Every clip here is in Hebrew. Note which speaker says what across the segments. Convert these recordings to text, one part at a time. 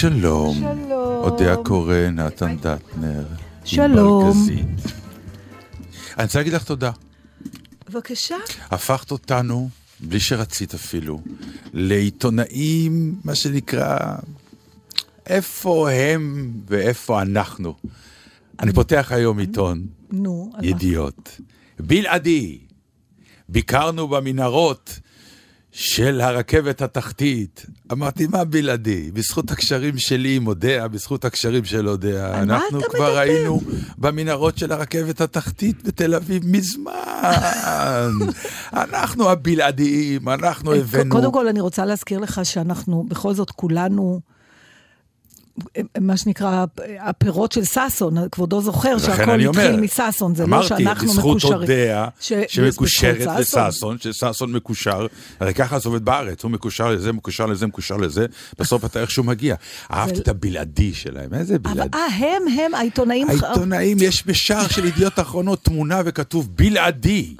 Speaker 1: שלום.
Speaker 2: שלום.
Speaker 1: אודיה קורא, נתן דטנר.
Speaker 2: שלום.
Speaker 1: אני רוצה להגיד לך תודה.
Speaker 2: בבקשה.
Speaker 1: הפכת אותנו, בלי שרצית אפילו, לעיתונאים, מה שנקרא, איפה הם ואיפה אנחנו. אני פותח היום עיתון,
Speaker 2: נו?
Speaker 1: ידיעות. בלעדי, ביקרנו במנהרות של הרכבת התחתית. אמרתי, מה בלעדי? בזכות הקשרים שלי עם אודיה, בזכות הקשרים של
Speaker 2: מה
Speaker 1: אנחנו כבר
Speaker 2: מדבר?
Speaker 1: היינו במנהרות של הרכבת התחתית בתל אביב מזמן. אנחנו הבלעדיים, אנחנו הבאנו...
Speaker 2: קודם כל, אני רוצה להזכיר לך שאנחנו, בכל זאת, כולנו, מה שנקרא, הפירות של ששון, כבודו זוכר שהכל
Speaker 1: אני אומר,
Speaker 2: התחיל מששון, זה לא
Speaker 1: אמרתי,
Speaker 2: שאנחנו
Speaker 1: בזכות
Speaker 2: מקושרים.
Speaker 1: אודיה,
Speaker 2: ש-
Speaker 1: שמקושרת
Speaker 2: בזכות ששון.
Speaker 1: לששון, שששון מקושר, הרי ככה זה עובד בארץ, הוא מקושר לזה, מקושר לזה, מקושר לזה, בסוף אתה איכשהו מגיע. אהבתי את הבלעדי שלהם, איזה בלעדי.
Speaker 2: אה, הם, הם, העיתונאים...
Speaker 1: העיתונאים, יש בשער של ידיעות אחרונות תמונה וכתוב בלעדי.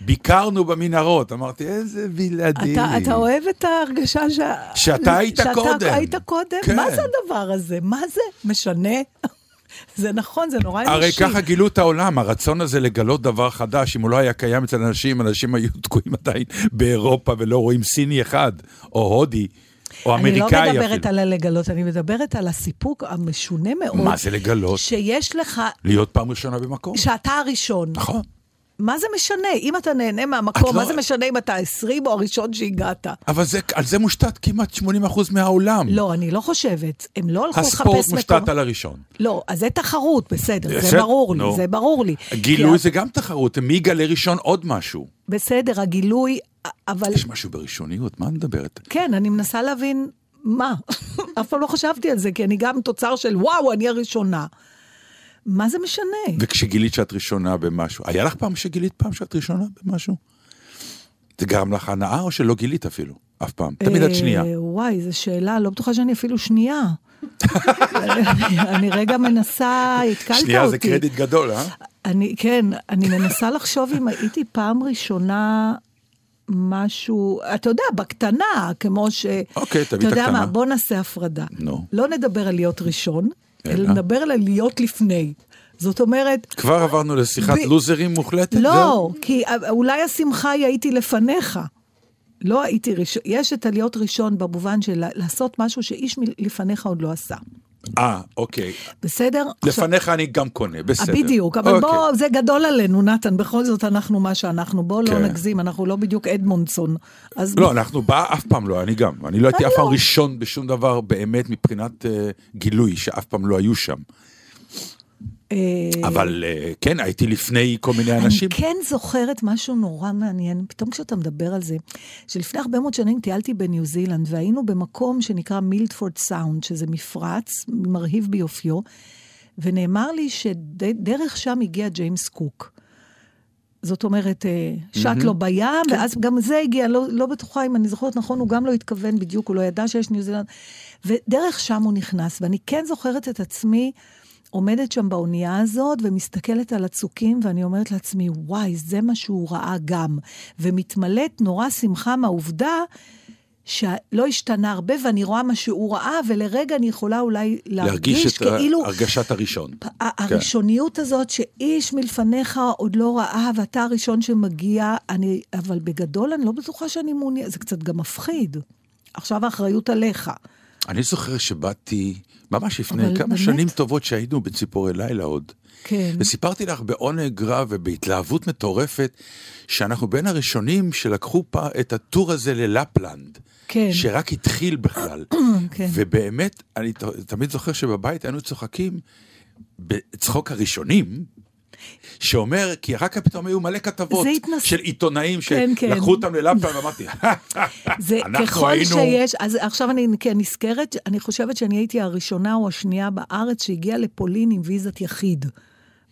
Speaker 1: ביקרנו במנהרות. אמרתי, איזה בלעדי.
Speaker 2: אתה, אתה אוהב את ההרגשה ש...
Speaker 1: שאתה היית
Speaker 2: שאתה
Speaker 1: קודם.
Speaker 2: היית קודם?
Speaker 1: כן.
Speaker 2: מה זה הדבר הזה? מה זה משנה? זה נכון, זה נורא אנושי.
Speaker 1: הרי ככה גילו את העולם, הרצון הזה לגלות דבר חדש, אם הוא לא היה קיים אצל אנשים, אנשים היו תקועים עדיין באירופה ולא רואים סיני אחד, או הודי, או
Speaker 2: אני לא
Speaker 1: אמריקאי
Speaker 2: מדברת
Speaker 1: אפילו.
Speaker 2: על הלגלות, אני מדברת על הסיפוק המשונה מאוד.
Speaker 1: מה זה לגלות?
Speaker 2: שיש לך,
Speaker 1: להיות פעם ראשונה במקום.
Speaker 2: שאתה הראשון.
Speaker 1: נכון.
Speaker 2: מה זה משנה? אם אתה נהנה מהמקום,
Speaker 1: לא-
Speaker 2: מה זה משנה אם אתה ה-20 או הראשון שהגעת?
Speaker 1: אבל זה, על זה מושתת כמעט 80% מהעולם.
Speaker 2: לא, אני לא חושבת. הם לא הלכו לחפש
Speaker 1: הספורט
Speaker 2: מקום.
Speaker 1: מושתת על הראשון.
Speaker 2: לא, אז זה תחרות, בסדר, זה
Speaker 1: בסדר,
Speaker 2: ברור לי. זה ברור לי.
Speaker 1: גילוי
Speaker 2: כי
Speaker 1: זה גם תחרות, מי יגלה ראשון עוד משהו.
Speaker 2: בסדר, הגילוי, אבל...
Speaker 1: יש משהו בראשוניות, מה את מדברת?
Speaker 2: כן, אני מנסה להבין מה. אף פעם לא חשבתי על זה, כי אני גם תוצר של וואו, אני הראשונה. מה זה משנה?
Speaker 1: וכשגילית שאת ראשונה במשהו, היה לך פעם שגילית פעם שאת ראשונה במשהו? זה גרם לך הנאה או שלא גילית אפילו? אף פעם. תמיד את שנייה.
Speaker 2: אה, וואי, זו שאלה, לא בטוחה שאני אפילו שנייה. אני- רגע מנסה, התקלת אותי.
Speaker 1: שנייה זה קרדיט גדול, אה?
Speaker 2: אני, כן, אני מנסה לחשוב אם הייתי פעם ראשונה משהו, אתה יודע, בקטנה, כמו ש...
Speaker 1: אוקיי, תביא
Speaker 2: אתה
Speaker 1: את
Speaker 2: יודע
Speaker 1: הקטנה.
Speaker 2: מה, בוא נעשה הפרדה.
Speaker 1: נו.
Speaker 2: לא נדבר על להיות ראשון,
Speaker 1: אלא?
Speaker 2: נדבר על להיות לפני. זאת אומרת,
Speaker 1: כבר עברנו לשיחת
Speaker 2: ב-
Speaker 1: לוזרים מוחלטת?
Speaker 2: לא,
Speaker 1: זהו?
Speaker 2: כי אולי השמחה היא הייתי לפניך. לא הייתי ראשון, יש את הלהיות ראשון במובן של לעשות משהו שאיש מ- לפניך עוד לא עשה.
Speaker 1: אה, אוקיי.
Speaker 2: בסדר? עכשיו-
Speaker 1: לפניך אני גם קונה, בסדר.
Speaker 2: אה, בדיוק, אבל
Speaker 1: אוקיי.
Speaker 2: בוא, זה גדול עלינו, נתן, בכל זאת אנחנו מה שאנחנו, בוא לא
Speaker 1: כן.
Speaker 2: נגזים, אנחנו לא בדיוק אדמונדסון. אז
Speaker 1: לא, אנחנו בא, אף פעם לא, אני גם. אני לא הייתי אף פעם
Speaker 2: לא.
Speaker 1: ראשון בשום דבר באמת מבחינת אה, גילוי, שאף פעם לא היו שם.
Speaker 2: אה,
Speaker 1: אבל אה, כן, הייתי לפני כל מיני אנשים.
Speaker 2: אני כן זוכרת משהו נורא מעניין, פתאום כשאתה מדבר על זה, שלפני הרבה מאוד שנים טיילתי בניו זילנד, והיינו במקום שנקרא מילדפורד סאונד, שזה מפרץ מרהיב ביופיו, ונאמר לי שדרך שם הגיע ג'יימס קוק. זאת אומרת, אה, שט לו בים, ואז גם זה הגיע, לא, לא בטוחה אם אני זוכרת נכון, הוא גם לא התכוון בדיוק, הוא לא ידע שיש ניו זילנד, ודרך שם הוא נכנס, ואני כן זוכרת את עצמי עומדת שם באונייה הזאת ומסתכלת על הצוקים, ואני אומרת לעצמי, וואי, זה מה שהוא ראה גם. ומתמלאת נורא שמחה מהעובדה שלא השתנה הרבה, ואני רואה מה שהוא ראה, ולרגע אני יכולה אולי להרגיש,
Speaker 1: להרגיש את
Speaker 2: כאילו...
Speaker 1: הרגשת הראשון.
Speaker 2: ה- הראשוניות הזאת שאיש מלפניך עוד לא ראה ואתה הראשון שמגיע, אני, אבל בגדול אני לא בטוחה שאני מעוניין, זה קצת גם מפחיד. עכשיו האחריות עליך.
Speaker 1: אני זוכר שבאתי, ממש לפני כמה
Speaker 2: באמת?
Speaker 1: שנים טובות שהיינו בציפורי לילה עוד.
Speaker 2: כן.
Speaker 1: וסיפרתי לך בעונג רב ובהתלהבות מטורפת, שאנחנו בין הראשונים שלקחו פה את הטור הזה ללפלנד.
Speaker 2: כן.
Speaker 1: שרק התחיל בכלל.
Speaker 2: כן.
Speaker 1: ובאמת, אני תמיד זוכר שבבית היינו צוחקים בצחוק הראשונים, שאומר, כי רק פתאום היו מלא כתבות
Speaker 2: התנס-
Speaker 1: של עיתונאים
Speaker 2: כן, כן.
Speaker 1: שלקחו אותם ללפלנד, ואמרתי,
Speaker 2: זה
Speaker 1: אנחנו
Speaker 2: ככל
Speaker 1: היינו...
Speaker 2: שיש, אז עכשיו אני כן נזכרת, אני חושבת שאני הייתי הראשונה או השנייה בארץ שהגיעה לפולין עם ויזת יחיד.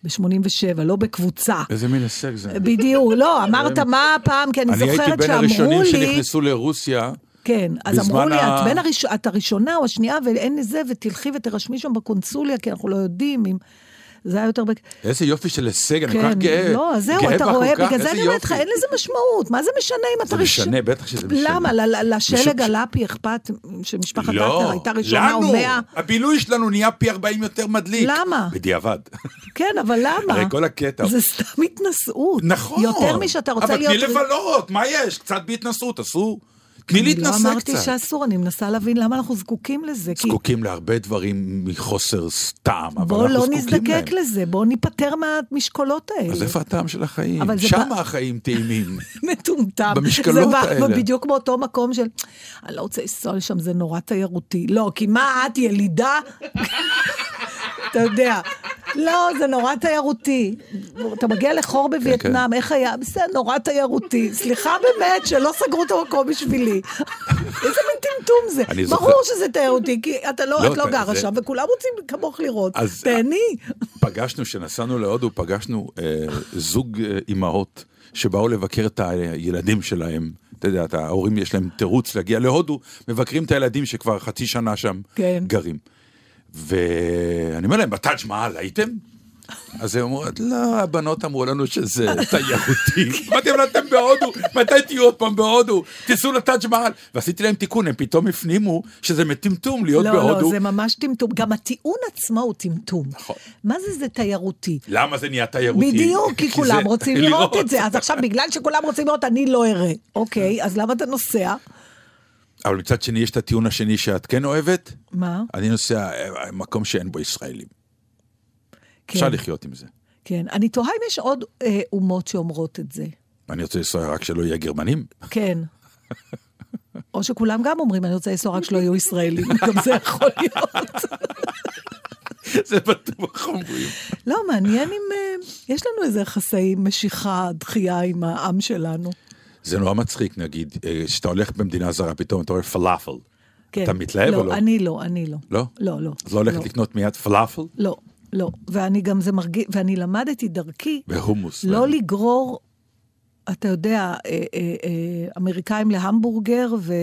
Speaker 2: ב-87, לא בקבוצה.
Speaker 1: איזה מין הישג זה.
Speaker 2: בדיוק, לא, אמרת מה הפעם, כי אני
Speaker 1: אני הייתי
Speaker 2: זוכרת
Speaker 1: בין
Speaker 2: שאמרו
Speaker 1: הראשונים
Speaker 2: לי...
Speaker 1: שנכנסו לרוסיה.
Speaker 2: כן, אז אמרו לי, את בין הראש... את הראשונה או השנייה, ואין לזה, ותלכי ותרשמי שם בקונסוליה, כי אנחנו לא יודעים אם... זה היה יותר... בק...
Speaker 1: איזה יופי של הישג, אני כל כך
Speaker 2: כן,
Speaker 1: גאה.
Speaker 2: לא, זהו, אתה רואה, בגלל זה אני אומרת לך. אין לזה משמעות, מה זה משנה אם אתה
Speaker 1: זה משנה, בטח שזה משנה.
Speaker 2: למה? לשלג הלפי אכפת שמשפחת
Speaker 1: לא,
Speaker 2: דטנר הייתה ראשונה או
Speaker 1: לנו,
Speaker 2: מאה?
Speaker 1: הבילוי שלנו נהיה פי 40 יותר מדליק.
Speaker 2: למה?
Speaker 1: בדיעבד.
Speaker 2: כן, אבל למה?
Speaker 1: הרי כל הקטע.
Speaker 2: זה סתם התנשאות.
Speaker 1: נכון.
Speaker 2: יותר משאתה רוצה להיות...
Speaker 1: אבל תני לבלות, מה יש? קצת בהתנסות, אסור? תני
Speaker 2: אני לא
Speaker 1: להתנסה
Speaker 2: אמרתי
Speaker 1: קצת.
Speaker 2: שאסור, אני מנסה להבין למה אנחנו זקוקים לזה. כי
Speaker 1: זקוקים להרבה דברים מחוסר סתם, אבל
Speaker 2: בואו
Speaker 1: אנחנו
Speaker 2: לא
Speaker 1: זקוקים
Speaker 2: נזדקק
Speaker 1: להם.
Speaker 2: לזה, בואו ניפטר מהמשקולות האלה.
Speaker 1: אז איפה הטעם של החיים? שם
Speaker 2: בא-
Speaker 1: החיים טעימים.
Speaker 2: מטומטם.
Speaker 1: במשקלות
Speaker 2: בא
Speaker 1: האלה.
Speaker 2: בדיוק מאותו מקום של, אני לא רוצה לנסוע לשם, זה נורא תיירותי. לא, כי מה את, ילידה? אתה יודע. לא, זה נורא תיירותי. אתה מגיע לחור
Speaker 1: כן,
Speaker 2: בווייטנאם, איך היה? בסדר, נורא תיירותי. סליחה באמת שלא סגרו את המקום בשבילי. איזה מין טמטום זה. ברור שזה תיירותי, כי אתה לא,
Speaker 1: לא,
Speaker 2: את לא גרה
Speaker 1: זה-
Speaker 2: שם, וכולם רוצים כמוך לראות. תהני.
Speaker 1: פגשנו, כשנסענו להודו, פגשנו אה, זוג אה, אימהות שבאו לבקר את הילדים שלהם. אתה יודע, ההורים יש להם תירוץ להגיע להודו, מבקרים את הילדים שכבר חצי שנה שם
Speaker 2: כן.
Speaker 1: גרים. ואני אומר להם, בטאג' מעל הייתם? אז הם אומרות, לא, הבנות אמרו לנו שזה תיירותי. אמרתי להם, אתם בהודו, מתי תהיו עוד פעם בהודו? תיסעו לטאג' מעל. ועשיתי להם תיקון, הם פתאום הפנימו שזה מטמטום להיות
Speaker 2: לא,
Speaker 1: בהודו.
Speaker 2: לא, זה ממש טמטום. גם הטיעון עצמו הוא טמטום.
Speaker 1: נכון.
Speaker 2: מה זה זה תיירותי?
Speaker 1: למה זה נהיה תיירותי?
Speaker 2: בדיוק, כי כולם רוצים לראות את זה. אז עכשיו, בגלל שכולם רוצים לראות, אני לא אראה. אוקיי, אז למה אתה נוסע?
Speaker 1: אבל מצד שני יש את הטיעון השני שאת כן אוהבת,
Speaker 2: מה?
Speaker 1: אני נוסע אה, מקום שאין בו ישראלים.
Speaker 2: כן,
Speaker 1: אפשר לחיות עם זה.
Speaker 2: כן. אני תוהה אם יש עוד אה, אומות שאומרות את זה.
Speaker 1: אני רוצה לנסוע רק שלא יהיה גרמנים.
Speaker 2: כן. או שכולם גם אומרים, אני רוצה לנסוע רק שלא יהיו ישראלים. גם זה יכול להיות.
Speaker 1: זה בטוח אומרים.
Speaker 2: לא, מעניין אם אה, יש לנו איזה יחסי משיכה, דחייה עם העם שלנו.
Speaker 1: זה נורא מצחיק, נגיד, אה, כשאתה הולך במדינה זרה, פתאום אתה רואה פלאפל.
Speaker 2: כן.
Speaker 1: אתה מתלהב או לא?
Speaker 2: אני לא, אני לא.
Speaker 1: לא?
Speaker 2: לא, לא.
Speaker 1: אז לא הולכת לקנות מיד פלאפל?
Speaker 2: לא, לא. ואני גם, זה מרגיש, ואני למדתי דרכי
Speaker 1: והומוס.
Speaker 2: לא לגרור, אתה יודע, אה, אה, אה, אמריקאים להמבורגר, ו...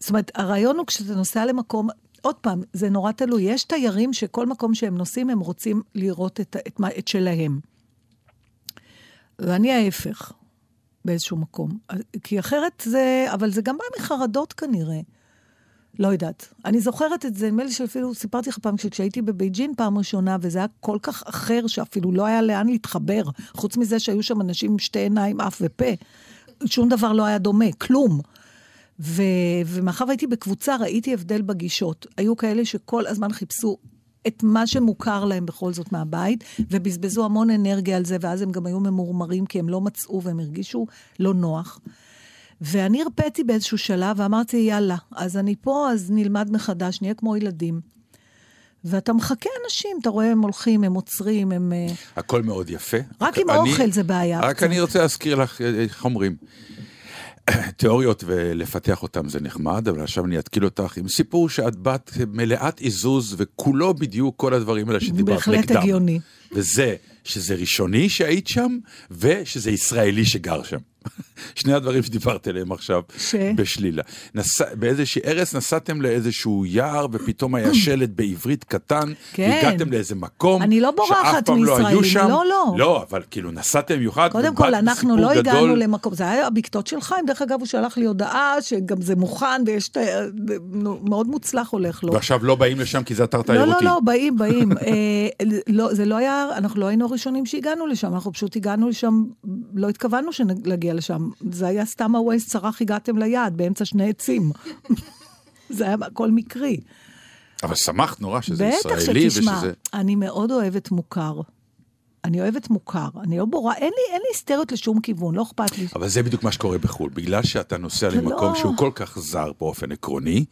Speaker 2: זאת אומרת, הרעיון הוא כשאתה נוסע למקום, עוד פעם, זה נורא תלוי. יש תיירים שכל מקום שהם נוסעים, הם רוצים לראות את, את, מה- את שלהם. ואני ההפך, באיזשהו מקום. כי אחרת זה, אבל זה גם בא מחרדות כנראה. לא יודעת. אני זוכרת את זה, נדמה לי שאפילו סיפרתי לך פעם, כשהייתי בבייג'ין פעם ראשונה, וזה היה כל כך אחר, שאפילו לא היה לאן להתחבר. חוץ מזה שהיו שם אנשים עם שתי עיניים, אף ופה. שום דבר לא היה דומה, כלום. ו... ומאחר והייתי בקבוצה, ראיתי הבדל בגישות. היו כאלה שכל הזמן חיפשו את מה שמוכר להם בכל זאת מהבית, ובזבזו המון אנרגיה על זה, ואז הם גם היו ממורמרים כי הם לא מצאו והם הרגישו לא נוח. ואני הרפאתי באיזשהו שלב ואמרתי, יאללה, אז אני פה, אז נלמד מחדש, נהיה כמו ילדים. ואתה מחכה אנשים, אתה רואה, הם הולכים, הם עוצרים, הם... אה,
Speaker 1: הכל מאוד יפה.
Speaker 2: רק עם
Speaker 1: אני-
Speaker 2: האוכל זה בעיה
Speaker 1: רק
Speaker 2: קצת.
Speaker 1: אני רוצה להזכיר לך, אה, איך אומרים, תיאוריות ולפתח אותן זה נחמד, אבל עכשיו אני אתקיל אותך עם סיפור שאת בת מלאת עיזוז וכולו בדיוק כל הדברים האלה שדיברת
Speaker 2: בהחלט
Speaker 1: נגדם.
Speaker 2: הגיוני.
Speaker 1: וזה שזה ראשוני שהיית שם, ושזה ישראלי שגר שם. שני הדברים שדיברת עליהם עכשיו,
Speaker 2: ש?
Speaker 1: בשלילה. נס... באיזושהי ארץ נסעתם לאיזשהו יער, ופתאום היה שלט בעברית קטן,
Speaker 2: כן.
Speaker 1: והגעתם לאיזה מקום,
Speaker 2: אני לא בורחת
Speaker 1: לא
Speaker 2: מישראלים,
Speaker 1: שם.
Speaker 2: לא, לא.
Speaker 1: לא, אבל כאילו נסעתם במיוחד,
Speaker 2: קודם כל, אנחנו לא הגענו
Speaker 1: גדול.
Speaker 2: למקום, זה היה הבקתות של חיים, דרך אגב, הוא שלח לי הודעה שגם זה מוכן ויש, ת- נו, מאוד מוצלח הולך לו.
Speaker 1: ועכשיו לא באים לשם כי זה אתר
Speaker 2: לא,
Speaker 1: תיירותי.
Speaker 2: לא, לא, באים, באים. אה, לא, זה לא היה, אנחנו לא היינו הראשונים שהגענו לשם, אנחנו פשוט הגענו לשם, לא התכוונו שנגיע לשם. זה היה סתם הווייז צרח, הגעתם ליעד, באמצע שני עצים. זה היה הכל מקרי.
Speaker 1: אבל שמחת נורא שזה
Speaker 2: בטח
Speaker 1: ישראלי,
Speaker 2: שתשמע,
Speaker 1: ושזה...
Speaker 2: אני מאוד אוהבת מוכר. אני אוהבת מוכר, אני לא בורה, אין לי, אין לי היסטריות לשום כיוון, לא אכפת לי.
Speaker 1: אבל זה בדיוק מה שקורה בחו"ל. בגלל שאתה נוסע למקום
Speaker 2: לא-
Speaker 1: שהוא כל כך זר באופן עקרוני,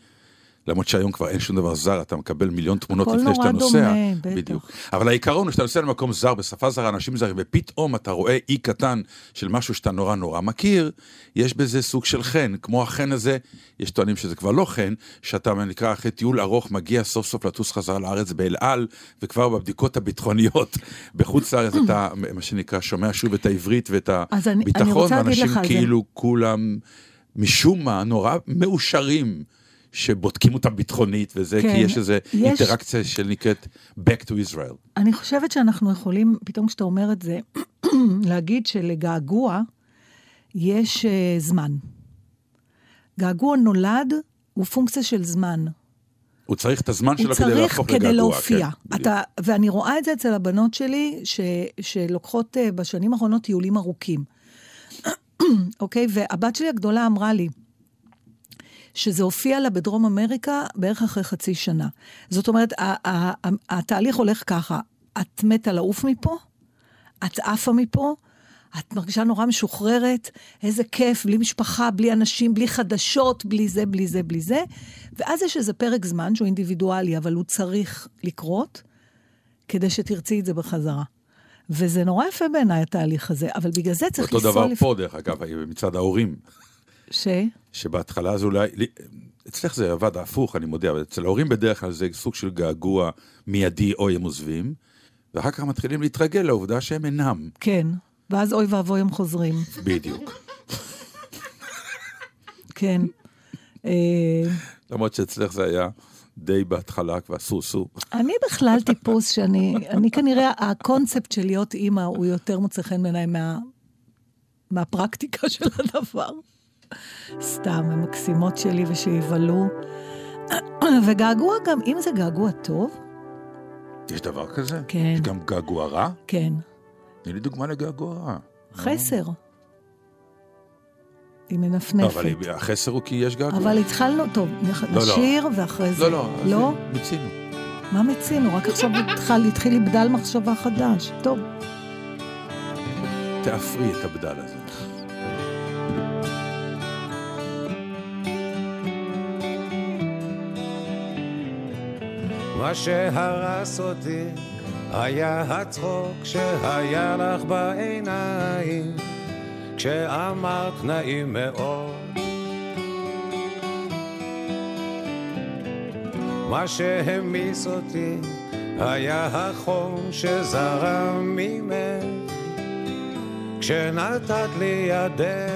Speaker 1: למרות שהיום כבר אין שום דבר זר, אתה מקבל מיליון תמונות
Speaker 2: הכל
Speaker 1: לפני שאתה
Speaker 2: נורא
Speaker 1: נוסע.
Speaker 2: דומה, בטח.
Speaker 1: בדיוק. אבל העיקרון הוא שאתה נוסע למקום זר, בשפה זרה, אנשים זרים, ופתאום אתה רואה אי קטן של משהו שאתה נורא נורא מכיר, יש בזה סוג של חן. כמו החן הזה, יש טוענים שזה כבר לא חן, שאתה נקרא אחרי טיול ארוך, מגיע סוף סוף לטוס חזרה לארץ באל על, וכבר בבדיקות הביטחוניות בחוץ לארץ אתה, מה שנקרא, שומע שוב את העברית ואת
Speaker 2: אז אני- אני
Speaker 1: הביטחון, ואנשים
Speaker 2: על זה.
Speaker 1: כאילו כולם, משום מה, נורא מאושרים. שבודקים אותם ביטחונית וזה,
Speaker 2: כן,
Speaker 1: כי יש איזו
Speaker 2: יש-
Speaker 1: אינטראקציה שנקראת Back to Israel.
Speaker 2: אני חושבת שאנחנו יכולים, פתאום כשאתה אומר את זה, להגיד שלגעגוע יש uh, זמן. געגוע נולד הוא פונקציה של זמן.
Speaker 1: הוא צריך את הזמן
Speaker 2: הוא
Speaker 1: שלו כדי
Speaker 2: צריך
Speaker 1: להפוך לגעגוע.
Speaker 2: כדי להופיע.
Speaker 1: כן,
Speaker 2: אתה, ואני רואה את זה אצל הבנות שלי, ש, שלוקחות uh, בשנים האחרונות טיולים ארוכים. אוקיי? והבת שלי הגדולה אמרה לי, שזה הופיע לה בדרום אמריקה בערך אחרי חצי שנה. זאת אומרת, התהליך הולך ככה, את מתה לעוף מפה, את עפה מפה, את מרגישה נורא משוחררת, איזה כיף, בלי משפחה, בלי אנשים, בלי חדשות, בלי זה, בלי זה, בלי זה. ואז יש איזה פרק זמן שהוא אינדיבידואלי, אבל הוא צריך לקרות, כדי שתרצי את זה בחזרה. וזה נורא יפה בעיניי, התהליך הזה, אבל בגלל זה צריך
Speaker 1: אותו
Speaker 2: לנסוע...
Speaker 1: דבר פה, דרך אגב, מצד ההורים,
Speaker 2: ש...
Speaker 1: שבהתחלה זה אולי, אצלך זה עבד הפוך, אני מודה, אבל אצל ההורים בדרך כלל זה סוג של געגוע מיידי או הם עוזבים, ואחר כך מתחילים להתרגל לעובדה שהם אינם,
Speaker 2: כן. ואז אוי ואבוי הם חוזרים.
Speaker 1: בדיוק.
Speaker 2: כן. אה,
Speaker 1: למרות שאצלך זה היה די בהתחלה כבר סו-סו.
Speaker 2: אני בכלל טיפוס שאני, אני כנראה, הקונספט של להיות אימא הוא יותר מוצא חן בעיניי מה, מהפרקטיקה של הדבר. סתם, הן מקסימות שלי ושיבלו. וגעגוע גם, אם זה געגוע טוב,
Speaker 1: יש דבר כזה?
Speaker 2: כן.
Speaker 1: יש גם געגוע רע?
Speaker 2: כן.
Speaker 1: תני לי דוגמה לגעגוע רע.
Speaker 2: חסר. היא
Speaker 1: לא,
Speaker 2: מנפנפת.
Speaker 1: אבל החסר הוא כי יש געגוע.
Speaker 2: אבל התחלנו, טוב, נח-
Speaker 1: לא.
Speaker 2: נשיר ואחרי זה.
Speaker 1: לא, לא.
Speaker 2: לא?
Speaker 1: מיצינו.
Speaker 2: מה מצינו? רק עכשיו התחיל לי בדל מחשבה חדש. טוב.
Speaker 1: תאפרי את הבדל הזה.
Speaker 3: מה שהרס אותי היה הצחוק שהיה לך בעיניים כשאמרת נעים מאוד. מה שהמיס אותי היה החום שזרם ממך כשנתת לי ידך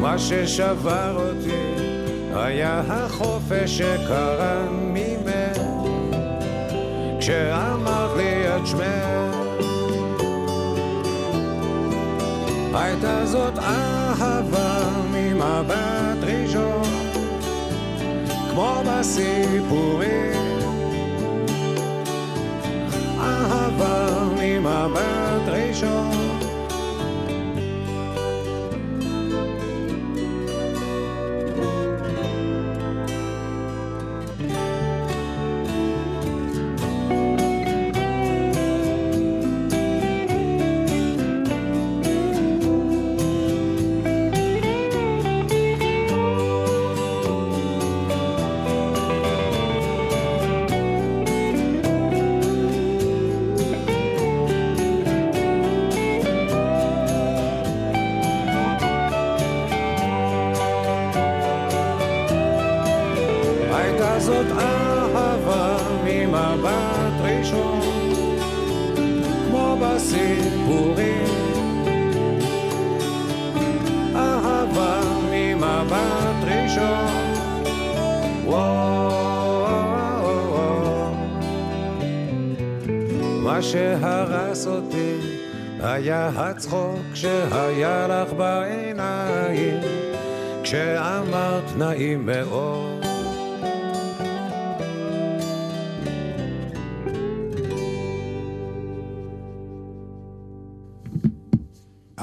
Speaker 3: מה ששבר אותי היה החופש שקרן ממך. כשאמרת לי את שמך הייתה זאת אהבה ממבט ראשון כמו בסיפורים. אהבה ממבט ראשון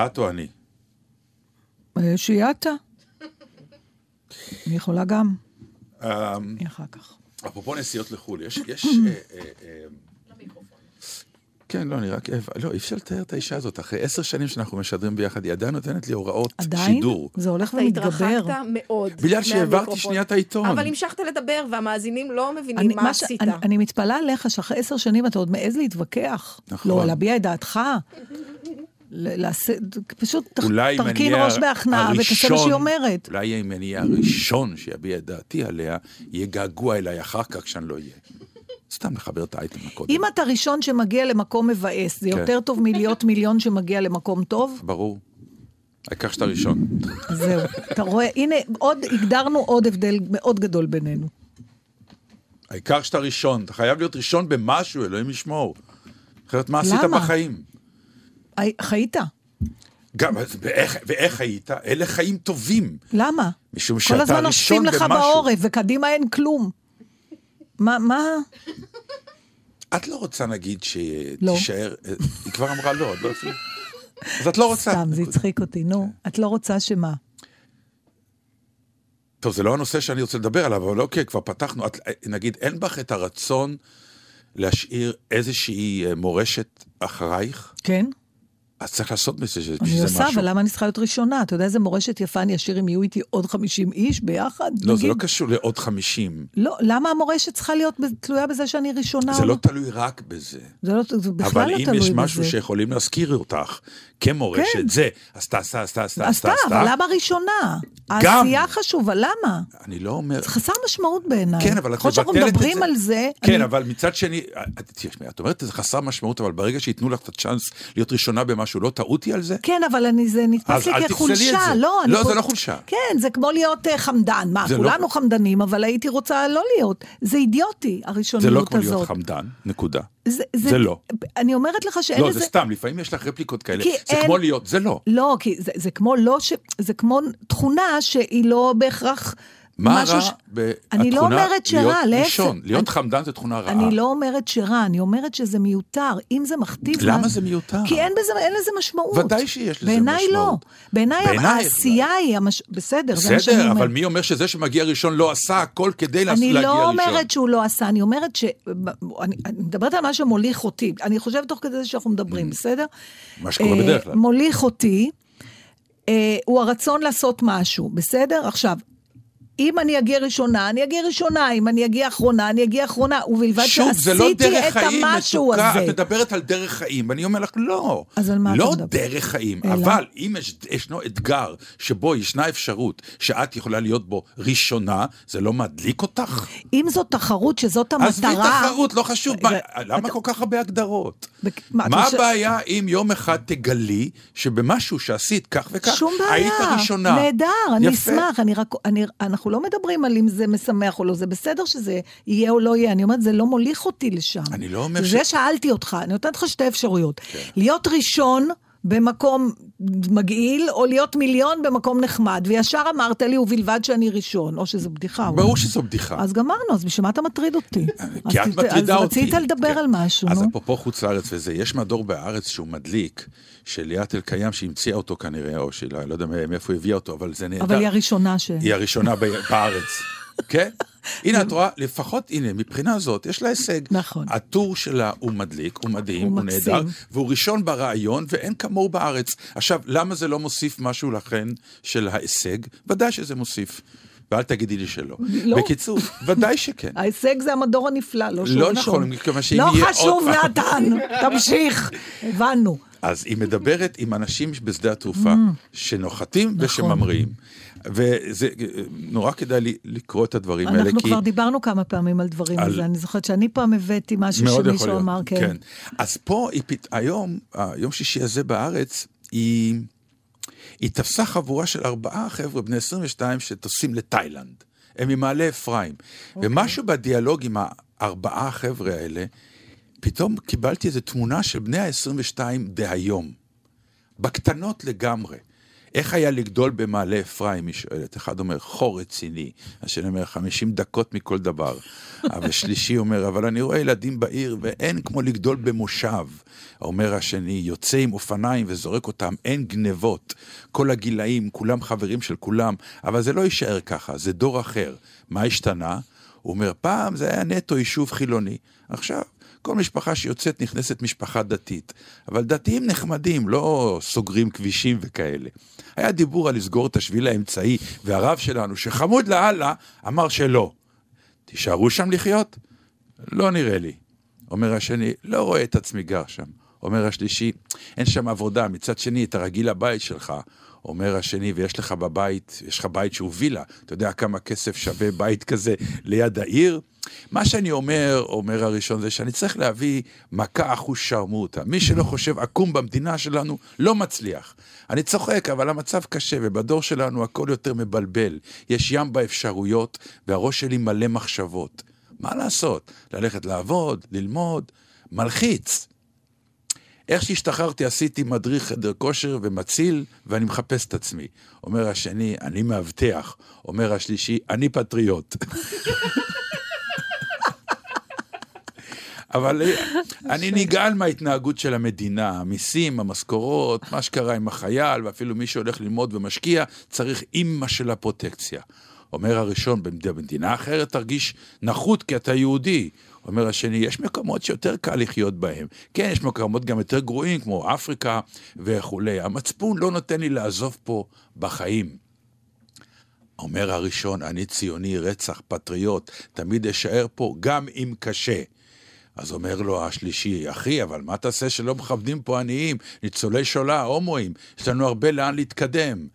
Speaker 1: את או אני?
Speaker 2: אה, שיהיה אתה. אני יכולה גם. אני אחר כך.
Speaker 1: אפרופו נסיעות לחו"ל, יש... יש אה, אה, כן, לא, אני רק... לא, אי אפשר לתאר את האישה הזאת. אחרי עשר שנים שאנחנו משדרים ביחד, היא עדיין נותנת לי הוראות
Speaker 2: עדיין?
Speaker 1: שידור.
Speaker 2: זה הולך
Speaker 4: אתה
Speaker 2: ומתגבר.
Speaker 4: התרחקת מאוד
Speaker 1: בגלל שהעברתי. שנייה את העיתון.
Speaker 4: אבל המשכת לדבר, והמאזינים לא מבינים
Speaker 2: אני,
Speaker 4: מה
Speaker 2: ש-
Speaker 4: עשית.
Speaker 2: אני, אני מתפלאה עליך שאחרי עשר שנים אתה עוד מעז להתווכח.
Speaker 1: נכון.
Speaker 2: לא, להביע את דעתך. לעשות, פשוט תרכין ראש בהכנעה ותעשה מה שהיא אומרת.
Speaker 1: אולי אם אני אהיה הראשון שיביע את דעתי עליה, יהיה געגוע אליי אחר כך כשאני לא אהיה. סתם לחבר את האייטם הקודם.
Speaker 2: אם אתה ראשון שמגיע למקום מבאס, זה
Speaker 1: כן.
Speaker 2: יותר טוב מלהיות מיליון שמגיע למקום טוב?
Speaker 1: ברור. העיקר שאתה ראשון.
Speaker 2: זהו. אתה רואה, הנה, עוד, הגדרנו עוד הבדל מאוד גדול בינינו.
Speaker 1: העיקר שאתה ראשון. אתה חייב להיות ראשון במשהו, אלוהים ישמור. אחרת מה עשית? בחיים?
Speaker 2: חיית.
Speaker 1: גם, אז ואיך, ואיך היית? אלה חיים טובים.
Speaker 2: למה?
Speaker 1: משום
Speaker 2: כל
Speaker 1: שאתה
Speaker 2: הזמן
Speaker 1: ראשון
Speaker 2: נושפים לך
Speaker 1: במשהו.
Speaker 2: בעורף, וקדימה אין כלום. מה, מה?
Speaker 1: את לא רוצה, נגיד,
Speaker 2: לא.
Speaker 1: שתישאר... היא כבר אמרה לא, את לא רוצה... אז את לא רוצה.
Speaker 2: סתם, זה הצחיק אותי, נו. את לא רוצה שמה?
Speaker 1: טוב, זה לא הנושא שאני רוצה לדבר עליו, אבל אוקיי, כבר פתחנו. את, נגיד, אין בך את הרצון להשאיר איזושהי אה, מורשת אחרייך?
Speaker 2: כן?
Speaker 1: אז צריך לעשות בזה, שזה
Speaker 2: אני
Speaker 1: שזה
Speaker 2: עושה,
Speaker 1: משהו.
Speaker 2: אבל למה אני צריכה להיות ראשונה? אתה יודע איזה מורשת יפה אני אשאיר אם יהיו איתי עוד 50 איש ביחד?
Speaker 1: לא, זה
Speaker 2: נגיד?
Speaker 1: לא קשור לעוד 50.
Speaker 2: לא, למה המורשת צריכה להיות תלויה בזה שאני ראשונה?
Speaker 1: זה
Speaker 2: או
Speaker 1: לא תלוי רק בזה.
Speaker 2: זה, לא, זה בכלל
Speaker 1: אבל
Speaker 2: לא
Speaker 1: אם
Speaker 2: תלוי
Speaker 1: יש
Speaker 2: בזה.
Speaker 1: משהו שיכולים להזכיר אותך כמורשת,
Speaker 2: כן.
Speaker 1: זה, אז תעשה, אז
Speaker 2: אז
Speaker 1: תעשה.
Speaker 2: אתה, אבל למה ראשונה?
Speaker 1: גם.
Speaker 2: העשייה חשובה, למה?
Speaker 1: אני לא אומר...
Speaker 2: זה חסר משמעות בעיניי.
Speaker 1: כן, אבל את
Speaker 2: שאנחנו
Speaker 1: מבטלת את
Speaker 2: מדברים
Speaker 1: זה.
Speaker 2: על זה,
Speaker 1: כן,
Speaker 2: אני-
Speaker 1: אבל מצד שני, את- תשמעי, את אומרת, זה חסר משמעות, אבל ברגע שייתנו לך את הצ'אנס להיות ראשונה במשהו, לא טעותי על זה?
Speaker 2: כן, אבל אני, זה נתפס לי כחולשה.
Speaker 1: זה.
Speaker 2: לא,
Speaker 1: לא,
Speaker 2: פה-
Speaker 1: זה לא חולשה.
Speaker 2: כן, זה כמו להיות אה, חמדן. מה,
Speaker 1: זה לא-
Speaker 2: כולנו חמדנים, אבל הייתי רוצה לא להיות. זה אידיוטי,
Speaker 1: זה
Speaker 2: הראשוניות
Speaker 1: לא
Speaker 2: הזאת.
Speaker 1: כמו להיות חמדן, נקודה.
Speaker 2: זה,
Speaker 1: זה לא.
Speaker 2: אני אומרת לך שאין
Speaker 1: לא,
Speaker 2: לזה...
Speaker 1: זה סתם, לפעמים יש לך רפליקות כאלה. זה
Speaker 2: אין-
Speaker 1: כמו להיות, זה לא.
Speaker 2: לא, כי זה, זה כמו לא ש... זה כמו תכונה שהיא לא בהכרח
Speaker 1: מה רע
Speaker 2: ש...
Speaker 1: בתכונה
Speaker 2: אני לא אומרת שרע,
Speaker 1: להיות
Speaker 2: להפך.
Speaker 1: ראשון? להיות
Speaker 2: אני-
Speaker 1: חמדן זה תכונה רעה.
Speaker 2: אני לא אומרת שרע, אני אומרת שזה מיותר. אם זה מכתיב...
Speaker 1: למה
Speaker 2: מה-
Speaker 1: זה מיותר?
Speaker 2: כי אין, בזה, אין לזה משמעות.
Speaker 1: ודאי שיש לזה
Speaker 2: בעיניי לא.
Speaker 1: משמעות.
Speaker 2: בעיניי
Speaker 1: בעינייך
Speaker 2: העשייה היא... המש... בסדר, זה מה שאני
Speaker 1: בסדר,
Speaker 2: אומרת.
Speaker 1: אבל מי אומר שזה שמגיע ראשון לא עשה הכל כדי
Speaker 2: אני
Speaker 1: להגיע
Speaker 2: לא
Speaker 1: ראשון?
Speaker 2: אומרת שהוא לא עשה, אני אומרת ש... אני, אני מדברת על מה שמוליך אותי. אני חושבת תוך כדי זה שאנחנו מדברים, בסדר?
Speaker 1: Mm. מה שקורה
Speaker 2: אה,
Speaker 1: בדרך כלל.
Speaker 2: מוליך אותי, אה, הוא הרצון לעשות משהו, בסדר? עכשיו, אם אני אגיע ראשונה, אני אגיע ראשונה, אם אני אגיע אחרונה, אני אגיע אחרונה, ובלבד
Speaker 1: שוב, זה לא
Speaker 2: שעשיתי
Speaker 1: דרך
Speaker 2: את
Speaker 1: חיים
Speaker 2: המשהו
Speaker 1: מתוקה,
Speaker 2: הזה.
Speaker 1: את מדברת על דרך חיים, ואני אומר לך, לא.
Speaker 2: אז על מה אתה
Speaker 1: לא
Speaker 2: מדבר?
Speaker 1: דרך חיים,
Speaker 2: אלא?
Speaker 1: אבל אם יש, ישנו אתגר שבו ישנה אפשרות שאת יכולה להיות בו ראשונה, זה לא מדליק אותך?
Speaker 2: אם זו תחרות שזאת המטרה...
Speaker 1: עזבי תחרות, לא חשוב, מה-
Speaker 2: רגע,
Speaker 1: למה
Speaker 2: אתה-
Speaker 1: כל כך הרבה הגדרות?
Speaker 2: בק- מה, אתה
Speaker 1: מה הבעיה אם יום אחד תגלי שבמשהו שעשית כך וכך,
Speaker 2: שום בעיה.
Speaker 1: היית ראשונה?
Speaker 2: נהדר, אני. אשמח. אני רק, אני, אנחנו לא מדברים על אם זה משמח או לא, זה בסדר שזה יהיה או לא יהיה. אני אומרת, זה לא מוליך אותי לשם.
Speaker 1: אני לא אומר
Speaker 2: זה
Speaker 1: ש- כן.
Speaker 2: שאלתי אותך, אני נותנת לך שתי אפשרויות. להיות ראשון במקום מגעיל, או להיות מיליון במקום נחמד. וישר אמרת לי, ובלבד שאני ראשון, או שזו בדיחה.
Speaker 1: ברור
Speaker 2: או-
Speaker 1: שזו בדיחה.
Speaker 2: אז גמרנו, אז בשביל מה אתה מטריד אותי?
Speaker 1: כי
Speaker 2: אז
Speaker 1: את מטרידה אותי.
Speaker 2: אז רצית לדבר
Speaker 1: כן.
Speaker 2: על משהו,
Speaker 1: אז
Speaker 2: נו.
Speaker 1: אפרופו חוץ לארץ וזה, יש מדור בארץ שהוא מדליק, של ליאת אלקיים שהמציאה אותו כנראה, או של, לא יודע מאיפה היא הביאה אותו, אבל זה נהדר.
Speaker 2: אבל היא הראשונה ש...
Speaker 1: היא הראשונה בארץ, כן? הנה, את רואה, לפחות, הנה, מבחינה זאת, יש לה הישג.
Speaker 2: נכון.
Speaker 1: הטור שלה הוא מדליק, הוא מדהים,
Speaker 2: הוא
Speaker 1: הוא. נהדר, והוא ראשון ברעיון, ואין כמוהו בארץ. עכשיו, למה זה לא מוסיף משהו לכן של ההישג? ודאי שזה מוסיף. ואל תגידי לי שלא.
Speaker 2: לא.
Speaker 1: בקיצור, ודאי שכן.
Speaker 2: ההישג זה המדור הנפלא, לא שהוא
Speaker 1: לא
Speaker 2: ראשון.
Speaker 1: נכון, מכיוון שאם
Speaker 2: לא
Speaker 1: יהיה
Speaker 2: חשוב,
Speaker 1: עוד פעם-
Speaker 2: נתן, תמשיך, הבנו.
Speaker 1: אז היא מדברת עם אנשים בשדה התעופה, שנוחתים
Speaker 2: נכון.
Speaker 1: ושממריאים. וזה נורא כדאי לי לקרוא את הדברים האלה,
Speaker 2: אנחנו
Speaker 1: כי...
Speaker 2: כבר דיברנו כמה פעמים על דברים
Speaker 1: על-
Speaker 2: על זה, אני זוכרת שאני פעם הבאתי משהו שמישהו אמר, כן.
Speaker 1: אז פה, היא, פת- היום, היום שישי הזה בארץ, היא, היא תפסה חבורה של ארבעה חבר'ה בני 22 שטוסים לתאילנד. הם ממעלה אפרים.
Speaker 2: אוקיי.
Speaker 1: ומשהו בדיאלוג עם הארבעה החבר'ה האלה, פתאום קיבלתי איזו תמונה של בני ה-22 דהיום. בקטנות לגמרי. איך היה לגדול במעלה אפרים, היא שואלת. אחד אומר, חור רציני. השני אומר, 50 דקות מכל דבר. אבל שלישי אומר, אבל אני רואה ילדים בעיר ואין כמו לגדול במושב. אומר השני, יוצא עם אופניים וזורק אותם, אין גנבות. כל הגילאים, כולם חברים של כולם, אבל זה לא יישאר ככה, זה דור אחר. מה השתנה? הוא אומר, פעם זה היה נטו יישוב חילוני. עכשיו, כל משפחה שיוצאת נכנסת משפחה דתית. אבל דתיים נחמדים, לא סוגרים כבישים וכאלה. היה דיבור על לסגור את השביל האמצעי, והרב שלנו, שחמוד לאללה, אמר שלא. תישארו שם לחיות? לא נראה לי. אומר השני, לא רואה את עצמי גר שם. אומר השלישי, אין שם עבודה, מצד שני, אתה רגיל לבית שלך. אומר השני, ויש לך בבית, יש לך בית שהוא וילה, אתה יודע כמה כסף שווה בית כזה ליד העיר? מה שאני אומר, אומר הראשון, זה שאני צריך להביא מכה אחוז שרמוטה. מי שלא חושב עקום במדינה שלנו, לא מצליח. אני צוחק, אבל המצב קשה, ובדור שלנו הכל יותר מבלבל. יש ים באפשרויות, והראש שלי מלא מחשבות. מה לעשות? ללכת לעבוד, ללמוד, מלחיץ. איך שהשתחררתי עשיתי מדריך חדר כושר ומציל, ואני מחפש את עצמי. אומר השני, אני מאבטח. אומר השלישי, אני פטריוט. אבל אה, אני נגעל מההתנהגות של המדינה, המיסים, המשכורות, מה שקרה עם החייל, ואפילו מי שהולך ללמוד ומשקיע, צריך אימא של הפרוטקציה. אומר הראשון, במדינה אחרת תרגיש נחות כי אתה יהודי. אומר השני, יש מקומות שיותר קל לחיות בהם. כן, יש מקומות גם יותר גרועים, כמו אפריקה וכולי. המצפון לא נותן לי לעזוב פה בחיים. אומר הראשון, אני ציוני, רצח, פטריוט, תמיד אשאר פה, גם אם קשה. אז אומר לו השלישי, אחי, אבל מה תעשה שלא מכבדים פה עניים, ניצולי שואה, הומואים, יש לנו הרבה לאן להתקדם.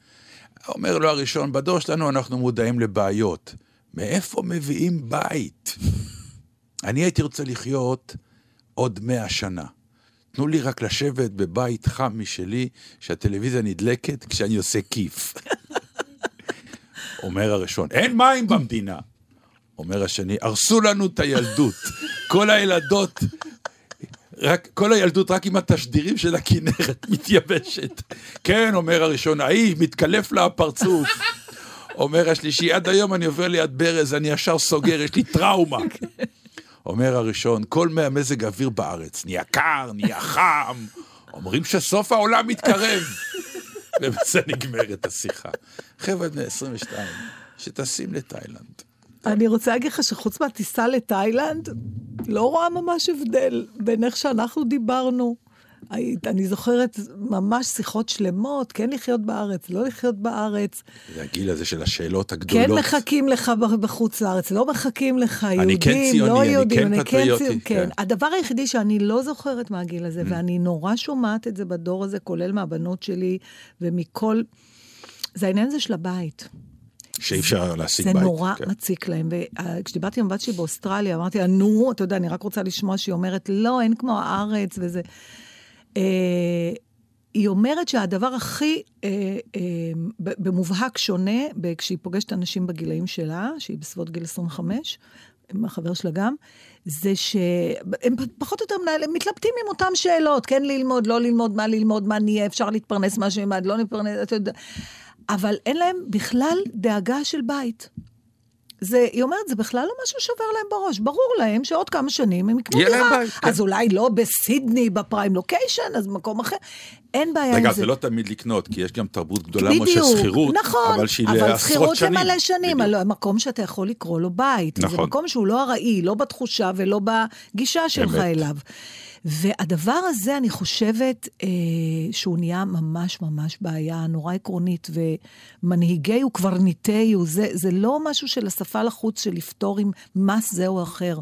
Speaker 1: אומר לו הראשון, בדור שלנו אנחנו מודעים לבעיות. מאיפה מביאים בית? אני הייתי רוצה לחיות עוד מאה שנה. תנו לי רק לשבת בבית חם משלי, שהטלוויזיה נדלקת כשאני עושה כיף. אומר הראשון, אין מים במדינה. אומר השני, הרסו לנו את הילדות. כל הילדות, רק, כל הילדות רק עם התשדירים של הכנרת מתייבשת. כן, אומר הראשון, ההיא, מתקלף לה הפרצוף. אומר השלישי, עד היום אני עובר ליד ברז, אני ישר סוגר, יש לי טראומה. אומר הראשון, כל מזג האוויר בארץ נהיה קר, נהיה חם, אומרים שסוף העולם מתקרב. ובזה נגמרת השיחה. חבר'ה בני 22, שטסים לתאילנד.
Speaker 2: אני רוצה להגיד לך שחוץ מהטיסה לתאילנד, לא רואה ממש הבדל בין איך שאנחנו דיברנו. אני זוכרת ממש שיחות שלמות, כן לחיות בארץ, לא לחיות בארץ.
Speaker 1: זה הגיל הזה של השאלות הגדולות.
Speaker 2: כן מחכים לך בחוץ לארץ, לא מחכים לך, יהודים,
Speaker 1: אני כן ציוני,
Speaker 2: לא
Speaker 1: אני
Speaker 2: יהודים,
Speaker 1: כן
Speaker 2: אני
Speaker 1: פטריוטי.
Speaker 2: כן, כן.
Speaker 1: כן.
Speaker 2: הדבר היחידי שאני לא זוכרת מהגיל הזה, ואני נורא שומעת את זה בדור הזה, כולל מהבנות שלי ומכל... זה העניין הזה של הבית.
Speaker 1: שאי אפשר להשיג
Speaker 2: זה
Speaker 1: בית.
Speaker 2: נורא
Speaker 1: כן.
Speaker 2: מציק להם. וכשדיברתי עם הבת שלי באוסטרליה, אמרתי לה, נו, אתה יודע, אני רק רוצה לשמוע שהיא אומרת, לא, אין כמו הארץ וזה. אה, היא אומרת שהדבר הכי אה, אה, במובהק שונה, כשהיא פוגשת אנשים בגילאים שלה, שהיא בסביבות גיל 25, עם החבר שלה גם, זה שהם פחות או יותר מנהל, הם מתלבטים עם אותן שאלות, כן ללמוד, לא ללמוד, מה ללמוד, מה נהיה, אפשר להתפרנס מה שילמד, לא נתפרנס, אתה יודע. אבל אין להם בכלל דאגה של בית. זה, היא אומרת, זה בכלל לא משהו שעובר להם בראש. ברור להם שעוד כמה שנים הם יקנו דירה.
Speaker 1: בית, כן.
Speaker 2: אז אולי לא בסידני, בפריים לוקיישן, אז במקום אחר. אין בעיה עם
Speaker 1: רגע,
Speaker 2: זה.
Speaker 1: זה לא תמיד לקנות, כי יש גם תרבות גדולה מאוד של
Speaker 2: בדיוק,
Speaker 1: שכירות,
Speaker 2: נכון,
Speaker 1: אבל שהיא
Speaker 2: אבל
Speaker 1: לעשרות
Speaker 2: שכירות
Speaker 1: שנים.
Speaker 2: למלא שנים,
Speaker 1: בדיוק.
Speaker 2: על מקום שאתה יכול לקרוא לו בית. זה
Speaker 1: נכון.
Speaker 2: מקום שהוא לא ארעי, לא בתחושה ולא בגישה שלך
Speaker 1: אמת.
Speaker 2: אליו. והדבר הזה, אני חושבת אה, שהוא נהיה ממש ממש בעיה נורא עקרונית, ומנהיגי וקברניטי, זה, זה לא משהו של השפה לחוץ של לפתור עם מס זה או אחר.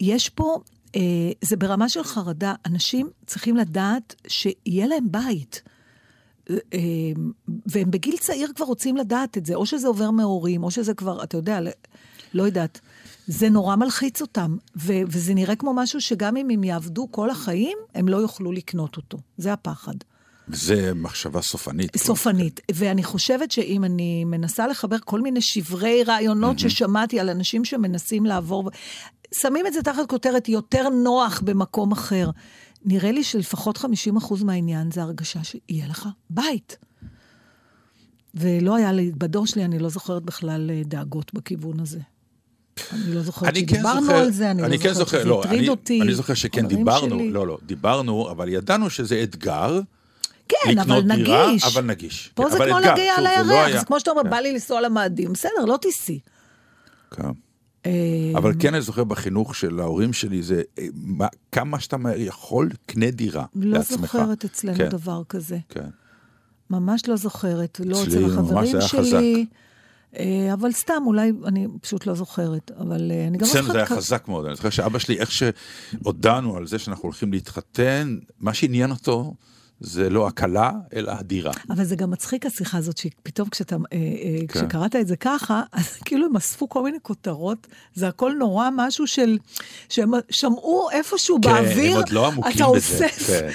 Speaker 2: יש פה, אה, זה ברמה של חרדה, אנשים צריכים לדעת שיהיה להם בית. אה, והם בגיל צעיר כבר רוצים לדעת את זה, או שזה עובר מהורים, או שזה כבר, אתה יודע, לא יודעת. זה נורא מלחיץ אותם, ו- וזה נראה כמו משהו שגם אם הם יעבדו כל החיים, הם לא יוכלו לקנות אותו. זה הפחד.
Speaker 1: זה מחשבה סופנית.
Speaker 2: סופנית. ואני חושבת שאם אני מנסה לחבר כל מיני שברי רעיונות ששמעתי על אנשים שמנסים לעבור, שמים את זה תחת כותרת יותר נוח במקום אחר. נראה לי שלפחות 50% מהעניין זה הרגשה שיהיה לך בית. ולא היה לי, בדור שלי אני לא זוכרת בכלל אה, דאגות בכיוון הזה. אני לא זוכרת
Speaker 1: כן
Speaker 2: שדיברנו
Speaker 1: זוכר,
Speaker 2: על זה, אני,
Speaker 1: אני
Speaker 2: לא
Speaker 1: כן
Speaker 2: זוכרת
Speaker 1: זוכר,
Speaker 2: שזה
Speaker 1: לא,
Speaker 2: הטריד
Speaker 1: אני,
Speaker 2: אותי.
Speaker 1: אני זוכר שכן דיברנו,
Speaker 2: שלי.
Speaker 1: לא, לא, דיברנו, אבל ידענו שזה אתגר.
Speaker 2: כן, אבל
Speaker 1: דירה,
Speaker 2: נגיש.
Speaker 1: אבל נגיש.
Speaker 2: פה
Speaker 1: כן,
Speaker 2: זה כמו להגיע על
Speaker 1: זה לא
Speaker 2: הירח,
Speaker 1: היה-
Speaker 2: זה כמו שאתה אומר,
Speaker 1: כן.
Speaker 2: בא לי לנסוע למאדים, בסדר, לא תיסעי.
Speaker 1: כן.
Speaker 2: אה,
Speaker 1: אבל כן, אני זוכר בחינוך של ההורים שלי, זה אה, מה- כמה שאתה יכול, קנה דירה
Speaker 2: לא
Speaker 1: לעצמך.
Speaker 2: זוכרת אצלנו
Speaker 1: כן,
Speaker 2: דבר כזה.
Speaker 1: כן.
Speaker 2: ממש לא זוכרת. לא
Speaker 1: אצלי
Speaker 2: אצל
Speaker 1: ממש
Speaker 2: החברים
Speaker 1: היה
Speaker 2: שלי. אה, אבל סתם, אולי, אני פשוט לא זוכרת. אבל אה, אני גם
Speaker 1: אצלנו זה היה חזק מאוד, אני זוכר שאבא שלי, איך שהודענו על זה שאנחנו הולכים להתחתן, מה שעניין אותו זה לא הכלה, אלא הדירה.
Speaker 2: אבל זה גם מצחיק השיחה הזאת, שפתאום כשאתה, אה,
Speaker 1: כן.
Speaker 2: כשקראת את זה ככה, אז כאילו הם אספו כל מיני כותרות, זה הכל נורא משהו של, שהם שמעו איפשהו
Speaker 1: כן,
Speaker 2: באוויר,
Speaker 1: הם עוד לא עמוקים
Speaker 2: אתה
Speaker 1: בזה,
Speaker 2: אוסף.
Speaker 1: כן.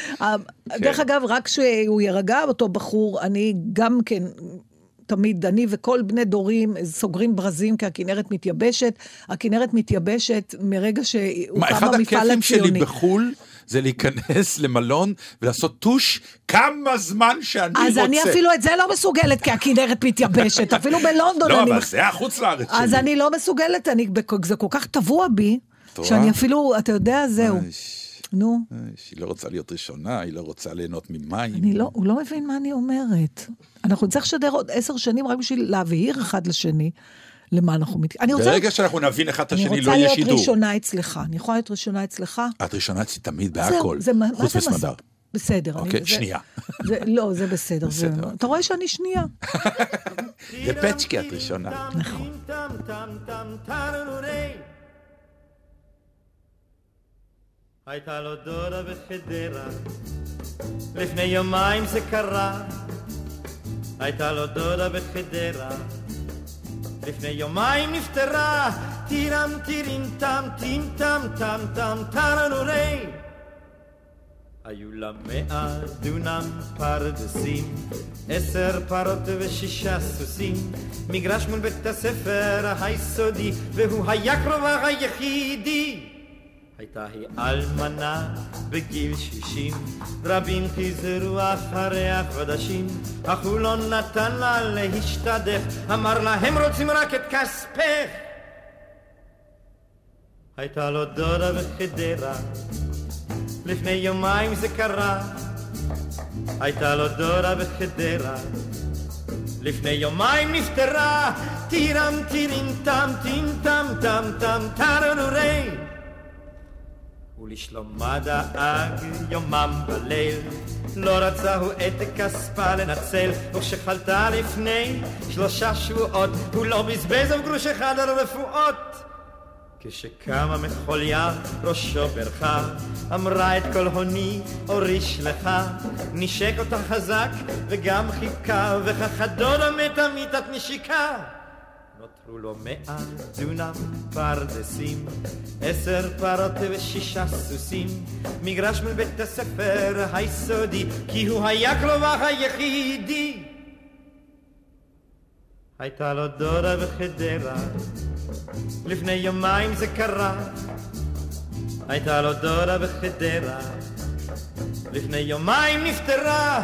Speaker 2: דרך אגב, רק כשהוא יירגע, אותו בחור, אני גם כן... תמיד, אני וכל בני דורים סוגרים ברזים כי הכנרת מתייבשת. הכנרת מתייבשת מרגע
Speaker 1: מה,
Speaker 2: שהוקם
Speaker 1: אחד
Speaker 2: המפעל
Speaker 1: הכיפים שלי
Speaker 2: הציוני.
Speaker 1: בחו"ל זה להיכנס למלון ולעשות טוש כמה זמן שאני
Speaker 2: אז
Speaker 1: רוצה.
Speaker 2: אני אפילו את זה לא מסוגלת, כי הכנרת מתייבשת. אפילו בלונדון
Speaker 1: לא,
Speaker 2: אני...
Speaker 1: אבל
Speaker 2: מח-
Speaker 1: זה החוץ לארץ שלי.
Speaker 2: אז אני לא מסוגלת, אני, זה כל כך טבוע בי? שאני אפילו, אתה יודע, זהו. נו,
Speaker 1: איש, היא לא רוצה להיות ראשונה, היא לא רוצה ליהנות ממים.
Speaker 2: אני לא, הוא לא מבין מה אני אומרת. אנחנו נצטרך לשדר עוד עשר שנים רק בשביל להבהיר אחד לשני למה אנחנו מת... אני רוצה,
Speaker 1: ברגע שאנחנו נבין אחד את
Speaker 2: אני
Speaker 1: השני,
Speaker 2: רוצה
Speaker 1: לא יהיה
Speaker 2: להיות
Speaker 1: שידור.
Speaker 2: ראשונה אצלך. אני יכולה להיות ראשונה אצלך?
Speaker 1: את ראשונה אצלי תמיד בהכל,
Speaker 2: זה
Speaker 1: חוץ
Speaker 2: זה מס-
Speaker 1: מסמדר.
Speaker 2: בסדר. אני-
Speaker 1: אוקיי,
Speaker 2: זה-
Speaker 1: שנייה.
Speaker 2: זה- לא, זה בסדר. זה-
Speaker 1: בסדר.
Speaker 2: אתה רואה שאני שנייה.
Speaker 1: זה פצ'קי את ראשונה.
Speaker 2: נכון.
Speaker 5: הייתה לו דודה בחדרה, לפני יומיים זה קרה. הייתה לו דודה בחדרה, לפני יומיים נפטרה. טירם טירים טם טים טם טם טם טרנורי. היו לה מאה דונם פרדסים, עשר פרות ושישה סוסים, מגרש מול בית הספר היסודי, והוא היה קרובה היחידי. הייתה היא אלמנה בגיל שישים, רבים חזרו אחריה חודשים, אך הוא לא נתן לה להשתדך, אמר לה הם רוצים רק את כספך. הייתה לו דודה בחדרה, לפני יומיים זה קרה. הייתה לו דודה בחדרה, לפני יומיים נפטרה. טירם טירים טם טים טם טם טם טרנורי. ולשלומה דאג יומם בליל, לא רצה הוא את כספה לנצל, וכשחלתה לפני שלושה שבועות, הוא לא בזבז אף גרוש אחד על רפואות. כשקמה מחוליה ראשו ברכה, אמרה את כל הוני הוריש לך, נשק אותה חזק וגם חיכה, וכך הדודה מתה מיתת נשיקה. נותרו לו מאה דונם פרדסים, עשר פרות ושישה סוסים, מגרש מבית הספר היסודי, כי הוא היה קרובה היחידי. הייתה לו דודה בחדרה, לפני יומיים זה קרה. הייתה לו דודה בחדרה, לפני יומיים נפטרה.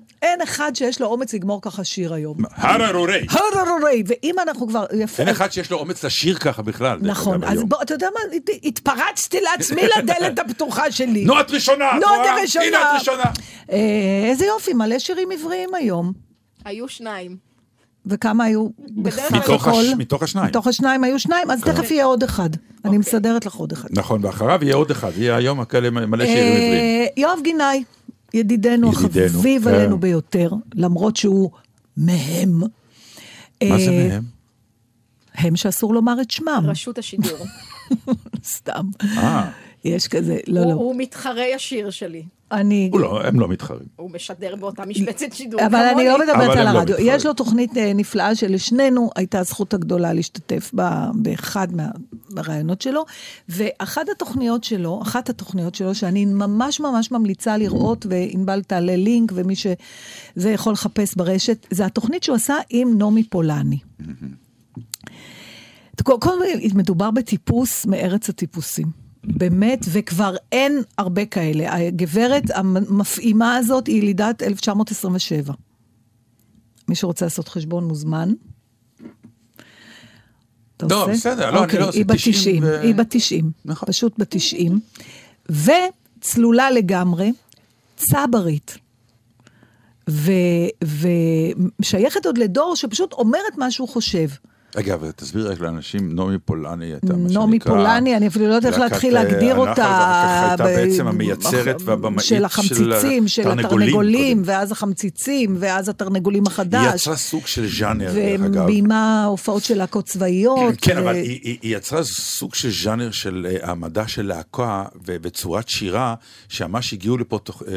Speaker 2: אין אחד שיש לו אומץ לגמור ככה שיר היום.
Speaker 1: הררורי.
Speaker 2: הררי! ואם אנחנו כבר... יפה.
Speaker 1: אין אחד שיש לו אומץ לשיר ככה בכלל.
Speaker 2: נכון, אז. בוא, אתה יודע מה, הת- התפרצתי לעצמי לדלת הפתוחה שלי.
Speaker 1: נו, את ראשונה,
Speaker 2: נו? את ראשונה.
Speaker 1: הנה את ראשונה.
Speaker 2: אה, איזה יופי, מלא שירים עבריים היום.
Speaker 4: היו שניים.
Speaker 2: וכמה היו בסך הכל?
Speaker 1: הש- מתוך השניים.
Speaker 2: מתוך השניים היו שניים, אז תכף יהיה עוד אחד. אני מסדרת לך עוד אחד.
Speaker 1: נכון, ואחריו יהיה עוד אחד, יהיה היום כאלה מלא שירים עבריים.
Speaker 2: אה, יואב גינאי, ידידנו
Speaker 1: ידידנו,
Speaker 2: החביב
Speaker 1: כן.
Speaker 2: עלינו ביותר, למרות שהוא מהם.
Speaker 1: מה זה
Speaker 2: אה,
Speaker 1: מהם?
Speaker 2: הם שאסור לומר את שמם,
Speaker 4: רשות השידור.
Speaker 2: סתם. יש כזה, לא, לא.
Speaker 4: הוא מתחרה ישיר שלי.
Speaker 2: אני...
Speaker 1: הוא לא, הם לא מתחרים.
Speaker 4: הוא משדר באותה משבצת שידור
Speaker 2: אבל אני לא מדברת על
Speaker 1: לא
Speaker 2: הרדיו. יש לו תוכנית אה, נפלאה שלשנינו הייתה הזכות הגדולה להשתתף באחד מהרעיונות שלו, ואחת התוכניות שלו, אחת התוכניות שלו, שאני ממש ממש ממליצה לראות, וענבל תעלה לינק, ומי שזה יכול לחפש ברשת, זה התוכנית שהוא עשה עם נעמי פולני. קודם כל, מדובר בטיפוס מארץ הטיפוסים. באמת, וכבר אין הרבה כאלה. הגברת המפעימה הזאת היא ילידת 1927. מי שרוצה לעשות חשבון מוזמן. אתה
Speaker 1: לא,
Speaker 2: עושה?
Speaker 1: בסדר, לא, אני
Speaker 2: אוקיי,
Speaker 1: לא עושה
Speaker 2: היא בת
Speaker 1: 90
Speaker 2: 90,
Speaker 1: ו-
Speaker 2: היא בת 90.
Speaker 1: נכון.
Speaker 2: פשוט בת 90. וצלולה לגמרי, צברית. ושייכת עוד לדור שפשוט אומרת מה שהוא חושב.
Speaker 1: אגב, תסביר רק לאנשים, נעמי פולני הייתה מה שנקרא...
Speaker 2: נעמי פולני, אני אפילו לא יודעת איך להתחיל
Speaker 1: אה,
Speaker 2: להגדיר
Speaker 1: הנחל,
Speaker 2: אותה.
Speaker 1: הייתה בעצם המייצרת והבמאית
Speaker 2: של החמציצים, של
Speaker 1: התרנגולים.
Speaker 2: ואז החמציצים, ואז התרנגולים
Speaker 1: היא
Speaker 2: החדש.
Speaker 1: יצרה סוג של ז'אנר, דרך אגב.
Speaker 2: וביימה הופעות של להקות צבאיות.
Speaker 1: כן, אבל היא, היא, היא יצרה סוג של ז'אנר של אה, העמדה של להקה ובצורת שירה, שממש הגיעו לפה תוך, אה,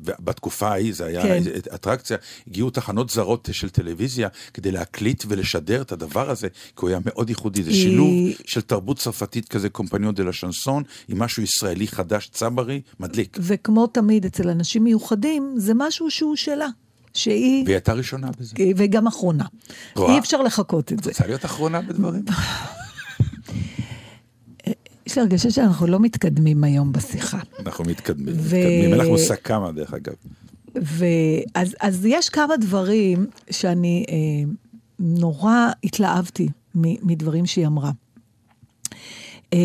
Speaker 1: בתקופה ההיא, זה היה
Speaker 2: כן.
Speaker 1: אטרקציה, הגיעו תחנות זרות של טלוויזיה כדי להקליט ולשדר את הדבר הזה, כי הוא היה מאוד ייחודי. זה
Speaker 2: היא-
Speaker 1: שילוב של תרבות צרפתית כזה, קומפניון דה לה שנסון, עם משהו ישראלי חדש, צברי, מדליק.
Speaker 2: וכמו תמיד אצל אנשים מיוחדים, זה משהו שהוא שלה. שהיא,
Speaker 1: והיא הייתה ראשונה בזה.
Speaker 2: וגם אחרונה.
Speaker 1: רואה?
Speaker 2: אי אפשר לחכות את זה.
Speaker 1: רוצה להיות אחרונה בדברים?
Speaker 2: יש לי הרגשה שאנחנו לא מתקדמים היום בשיחה.
Speaker 1: אנחנו מתקדמים,
Speaker 2: ו-
Speaker 1: מתקדמים. אין לך מושג כמה, דרך אגב.
Speaker 2: ואז אז יש כמה דברים שאני אה, נורא התלהבתי מ- מדברים שהיא אמרה. אה,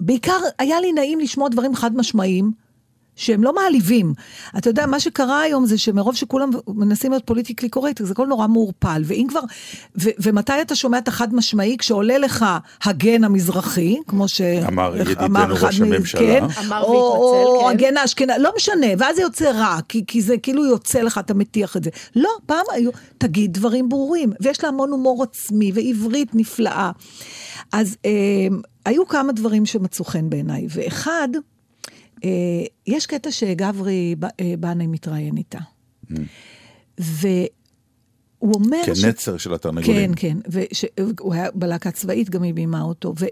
Speaker 2: בעיקר היה לי נעים לשמוע דברים חד משמעיים. שהם לא מעליבים. אתה יודע, מה שקרה היום זה שמרוב שכולם מנסים להיות פוליטיקלי קורקט, אז הכל נורא מעורפל. ואם כבר, ו, ומתי אתה שומע את החד משמעי? כשעולה לך הגן המזרחי, כמו ש...
Speaker 1: אמר
Speaker 2: איך-
Speaker 1: ידידנו ראש הממשלה.
Speaker 2: כן,
Speaker 4: אמר
Speaker 2: או,
Speaker 4: והתנצל,
Speaker 2: או
Speaker 4: כן.
Speaker 2: הגן האשכנזי, לא משנה, ואז זה יוצא רע, כי, כי זה כאילו יוצא לך, אתה מטיח את זה. לא, פעם היו, תגיד דברים ברורים, ויש לה המון הומור עצמי, ועברית נפלאה. אז אה, היו כמה דברים שמצאו חן בעיניי, ואחד, יש קטע שגברי אה, בנה מתראיין איתה. והוא אומר... ש-
Speaker 1: כנצר של התרנגולים.
Speaker 2: כן, כן, והוא היה בלהקה צבאית, גם היא בימה אותו. והוא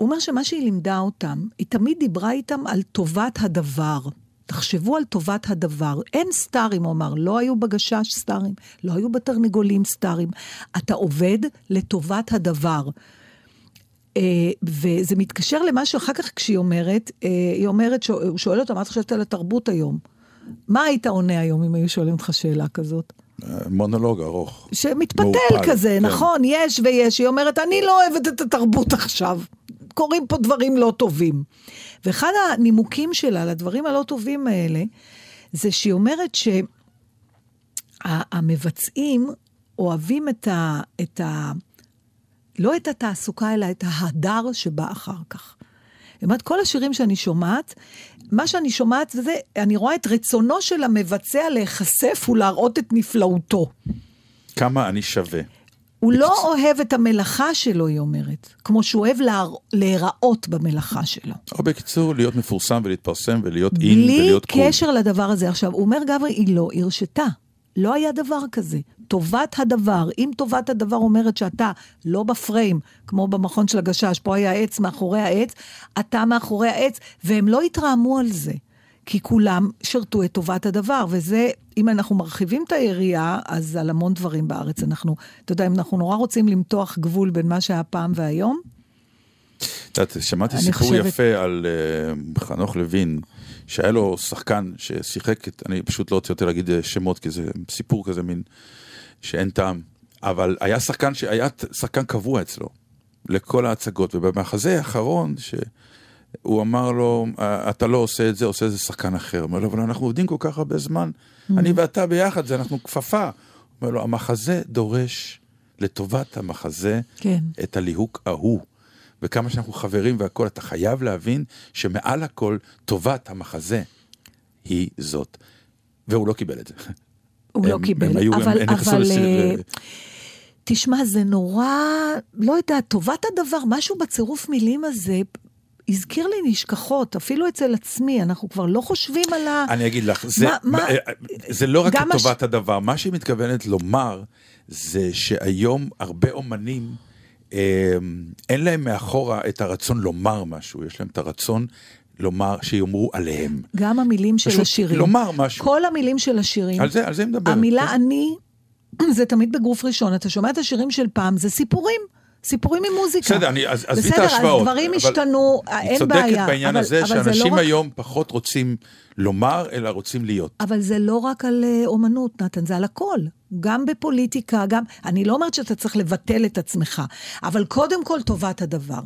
Speaker 2: אומר שמה שהיא לימדה אותם, היא תמיד דיברה איתם על טובת הדבר. תחשבו על טובת הדבר. אין סטארים, הוא אמר, לא היו בגשש סטארים, לא היו בתרנגולים סטארים. אתה עובד לטובת הדבר. אה, וזה מתקשר למה שאחר כך כשהיא אומרת, אה, היא אומרת, הוא שואל אותה, מה את חושבת על התרבות היום? מה היית עונה היום אם היו שואלים אותך שאלה כזאת?
Speaker 1: אה, מונולוג ארוך.
Speaker 2: שמתפתל
Speaker 1: מעורפל,
Speaker 2: כזה,
Speaker 1: כן.
Speaker 2: נכון, יש ויש. היא אומרת, אני לא אוהבת את התרבות עכשיו. קורים פה דברים לא טובים. ואחד הנימוקים שלה לדברים הלא טובים האלה, זה שהיא אומרת שהמבצעים אוהבים את ה, את ה... לא את התעסוקה, אלא את ההדר שבא אחר כך. אומרת, כל השירים שאני שומעת, מה שאני שומעת זה, אני רואה את רצונו של המבצע להיחשף ולהראות את נפלאותו.
Speaker 1: כמה אני שווה.
Speaker 2: הוא לא אוהב את המלאכה שלו, היא אומרת, כמו שהוא אוהב להר... להיראות במלאכה שלו.
Speaker 1: או בקיצור, להיות מפורסם ולהתפרסם ולהיות אין
Speaker 2: בלי
Speaker 1: ולהיות קול.
Speaker 2: קשר לדבר הזה. עכשיו, הוא אומר, גברי, היא לא הרשתה. לא היה דבר כזה. טובת הדבר, אם טובת הדבר אומרת שאתה לא בפריים, כמו במכון של הגשש, פה היה עץ מאחורי העץ, אתה מאחורי העץ, והם לא התרעמו על זה. כי כולם שירתו את טובת הדבר, וזה, אם אנחנו מרחיבים את היריעה, אז על המון דברים בארץ אנחנו, אתה יודע, אם אנחנו נורא רוצים למתוח גבול בין מה שהיה פעם והיום,
Speaker 1: את יודעת, שמעתי סיפור
Speaker 2: חושבת-
Speaker 1: יפה על uh, חנוך לוין, שהיה לו שחקן ששיחק, אני פשוט לא רוצה יותר להגיד אה, שמות, כי זה סיפור כזה מין, שאין טעם, אבל היה שחקן שהיה שחקן קבוע אצלו, לכל ההצגות, ובמחזה האחרון, שהוא אמר לו, "אה, אתה לא עושה את זה, עושה את זה שחקן אחר. הוא אומר לו, אבל אנחנו עובדים כל כך הרבה זמן, אני ואתה ביחד, זה אנחנו כפפה. הוא אומר לו, המחזה דורש לטובת המחזה
Speaker 2: כן.
Speaker 1: את הליהוק ההוא. וכמה שאנחנו חברים והכול, אתה חייב להבין שמעל הכל טובת המחזה היא זאת. והוא לא קיבל את זה.
Speaker 2: הוא לא קיבל.
Speaker 1: הם היו- הם-
Speaker 2: אבל,
Speaker 1: הם
Speaker 2: אבל,
Speaker 1: לסיר-
Speaker 2: אה, תשמע, זה נורא, לא יודעת, טובת הדבר, משהו בצירוף מילים הזה, הזכיר לי נשכחות, אפילו אצל עצמי, אנחנו כבר לא חושבים על ה...
Speaker 1: אני אגיד לך, זה,
Speaker 2: מה- מה-
Speaker 1: זה לא רק
Speaker 2: גם הש-
Speaker 1: הדבר, מה שהיא מתכוונת לומר זה שהיום הרבה אומנים, אה, אין להם מאחורה את הרצון לומר משהו, יש להם את הרצון לומר, שיאמרו עליהם.
Speaker 2: גם המילים של השירים.
Speaker 1: לומר משהו.
Speaker 2: כל המילים של השירים.
Speaker 1: על זה, על זה מדברת.
Speaker 2: המילה
Speaker 1: כן.
Speaker 2: אני, זה תמיד בגוף ראשון. אתה שומע את השירים של פעם, זה סיפורים. סיפורים עם מוזיקה.
Speaker 1: בסדר, אני- אז עזבי את
Speaker 2: בסדר,
Speaker 1: ההשוואות.
Speaker 2: אז דברים השתנו, אין
Speaker 1: צודקת
Speaker 2: בעיה.
Speaker 1: בעניין
Speaker 2: אבל-
Speaker 1: הזה,
Speaker 2: אבל לא
Speaker 1: שאנשים
Speaker 2: רק-
Speaker 1: היום פחות רוצים לומר, אלא רוצים להיות.
Speaker 2: אבל זה לא רק על אה, אומנות, נתן, זה על הכל. גם בפוליטיקה, גם... אני לא אומרת שאתה צריך לבטל את עצמך, אבל קודם כל טובת הדבר.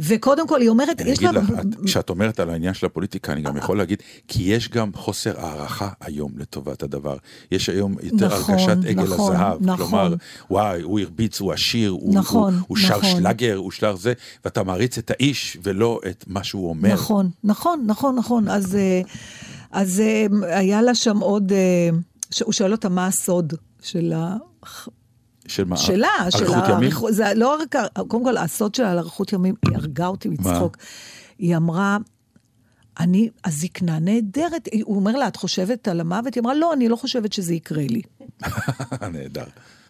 Speaker 2: וקודם כל, היא אומרת, יש לה...
Speaker 1: לך, את- כשאת אומרת על העניין של הפוליטיקה, אני גם יכול להגיד, כי יש גם חוסר הערכה היום לטובת הדבר. יש היום יותר
Speaker 2: נכון,
Speaker 1: הרגשת עגל
Speaker 2: נכון,
Speaker 1: הזהב.
Speaker 2: נכון.
Speaker 1: כלומר, וואי, הוא הרביץ, הוא עשיר, הוא-
Speaker 2: נכון,
Speaker 1: הוא- הוא שר
Speaker 2: נכון.
Speaker 1: שלאגר, הוא שר זה, ואתה מעריץ את האיש ולא את מה שהוא אומר.
Speaker 2: נכון, נכון, נכון, נכון. אז, אה, אז אה, היה לה שם עוד... אה, הוא שואל אותה מה הסוד של ה...
Speaker 1: של מה?
Speaker 2: שלה, של
Speaker 1: אריכות ימים?
Speaker 2: האריכות- זה לא רק, קודם כל, הסוד שלה על אריכות ימים, היא הרגה אותי מצחוק. היא אמרה, אני, הזקנה נהדרת. הוא אומר לה, את חושבת על המוות? היא אמרה, לא, אני לא חושבת שזה יקרה לי.
Speaker 1: נהדר.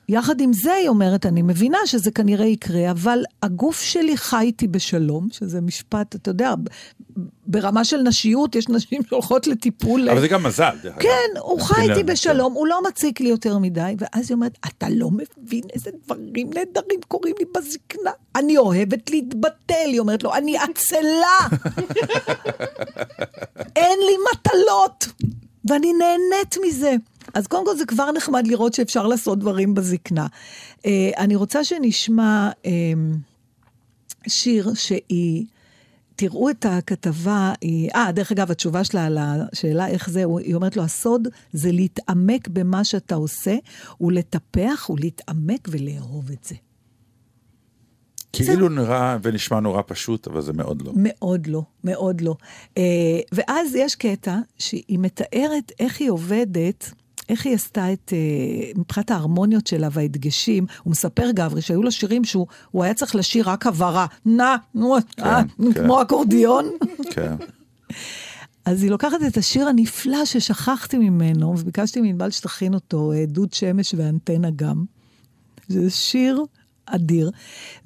Speaker 2: יחד עם זה, היא אומרת, אני מבינה שזה כנראה יקרה, אבל הגוף שלי חי איתי בשלום, שזה משפט, אתה יודע, ברמה של נשיות, יש נשים שהולכות לטיפול.
Speaker 1: אבל זה גם מזל.
Speaker 2: כן, הוא חי
Speaker 1: מבחינה-
Speaker 2: איתי בשלום, הוא לא מציק לי יותר מדי, ואז היא אומרת, אתה לא מבין איזה דברים נהדרים קורים לי בזקנה. אני אוהבת להתבטל, היא אומרת לו, אני עצלה. אין לי מטלות, ואני נהנית מזה. אז קודם כל זה כבר נחמד לראות שאפשר לעשות דברים בזקנה. אה, אני רוצה שנשמע אה, שיר שהיא... תראו את הכתבה, היא... אה, דרך אגב, התשובה שלה על השאלה איך זה, היא אומרת לו, הסוד זה להתעמק במה שאתה עושה, ולטפח ולהתעמק ולאהוב את זה.
Speaker 1: כאילו נראה ונשמע נורא פשוט, אבל זה מאוד לא.
Speaker 2: מאוד לא, מאוד לא. אה, ואז יש קטע שהיא מתארת איך היא עובדת, איך היא עשתה את, אה, מבחינת ההרמוניות שלה וההדגשים, הוא מספר גברי שהיו לו שירים שהוא הוא היה צריך לשיר רק הבהרה, נא, נו, אה,
Speaker 1: כן.
Speaker 2: כמו אקורדיון.
Speaker 1: כן.
Speaker 2: אז היא לוקחת את השיר הנפלא ששכחתי ממנו, וביקשתי מענבל שתכין אותו, אה, דוד שמש ואנטנה גם. זה שיר אדיר,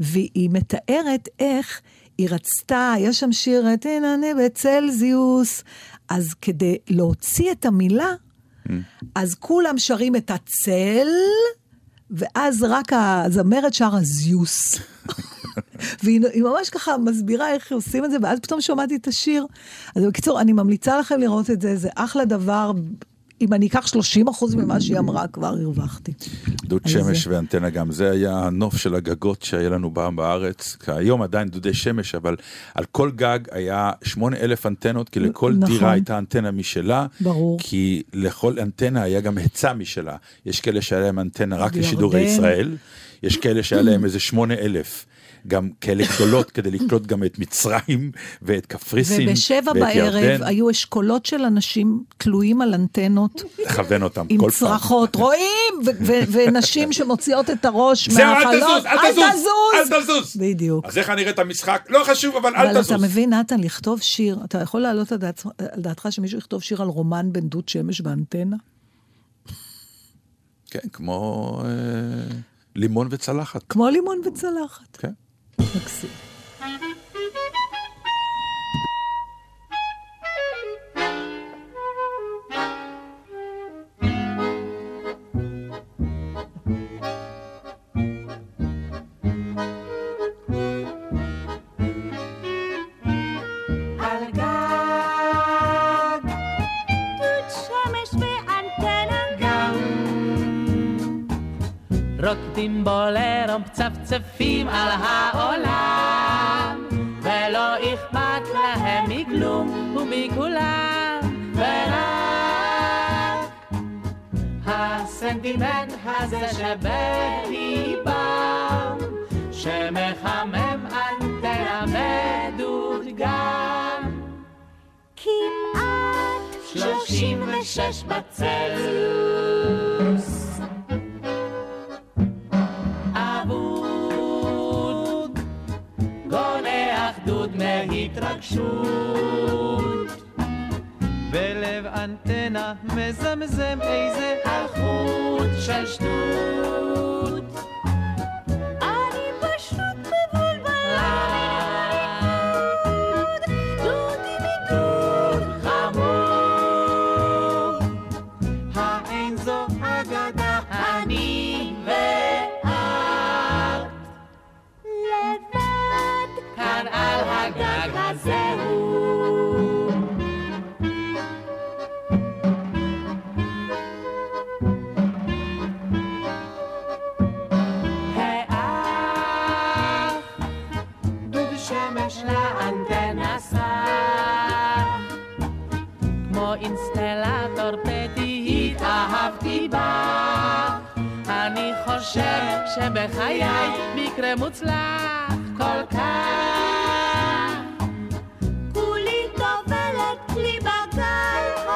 Speaker 2: והיא מתארת איך היא רצתה, יש שם שיר, תנענה בצלזיוס, אז כדי להוציא את המילה, אז כולם שרים את הצל, ואז רק הזמרת שרה זיוס. והיא היא ממש ככה מסבירה איך עושים את זה, ואז פתאום שמעתי את השיר. אז בקיצור, אני ממליצה לכם לראות את זה, זה אחלה דבר. אם אני אקח 30 אחוז ממה שהיא אמרה, כבר הרווחתי.
Speaker 1: דוד שמש
Speaker 2: זה-
Speaker 1: ואנטנה גם, זה היה הנוף של הגגות שהיה לנו פעם בארץ, היום עדיין דודי שמש, אבל על כל גג היה שמונה אלף אנטנות, כי לכל
Speaker 2: נכון.
Speaker 1: דירה הייתה אנטנה משלה,
Speaker 2: ברור.
Speaker 1: כי לכל אנטנה היה גם היצע משלה. יש כאלה שהיה להם אנטנה רק
Speaker 2: בירדן.
Speaker 1: לשידורי ישראל, יש כאלה שהיה להם איזה שמונה אלף. גם כאלה גדולות כדי לקלוט גם את מצרים ואת קפריסין
Speaker 2: ובשבע
Speaker 1: ואת
Speaker 2: בערב
Speaker 1: ירדן,
Speaker 2: היו אשכולות של אנשים תלויים על אנטנות.
Speaker 1: לכוון אותם
Speaker 2: עם
Speaker 1: כל פעם.
Speaker 2: צרחות, רואים? ונשים שמוציאות את הראש
Speaker 1: זהו, אל
Speaker 2: מהחלון.
Speaker 1: תזוז, אל תזוז, אל תזוז.
Speaker 2: בדיוק.
Speaker 1: אז איך נראה את המשחק? לא חשוב, אבל אל
Speaker 2: אבל
Speaker 1: תזוז.
Speaker 2: אתה מבין, נתן, לכתוב שיר, אתה יכול להעלות על דעתך- שמישהו יכתוב שיר על רומן בין דוד שמש ואנטנה?
Speaker 1: כן, כמו אה, לימון וצלחת.
Speaker 2: כמו לימון וצלחת.
Speaker 1: כן.
Speaker 2: מקסים.
Speaker 6: על
Speaker 7: רוקדים בולרום, מצפצפים על העולם, ולא אכפת להם מכלום ומכולם, ורק הסנטימנט הזה שבליבם, שמחמם אנטנה מדודגם.
Speaker 6: כמעט
Speaker 7: שלושים ושש בצלזיוס. מהתרגשות.
Speaker 8: בלב אנטנה מזמזם איזה
Speaker 7: החוט של שטות. שבחיי מקרה מוצלח כל כך.
Speaker 6: כולי טובלת לי בגל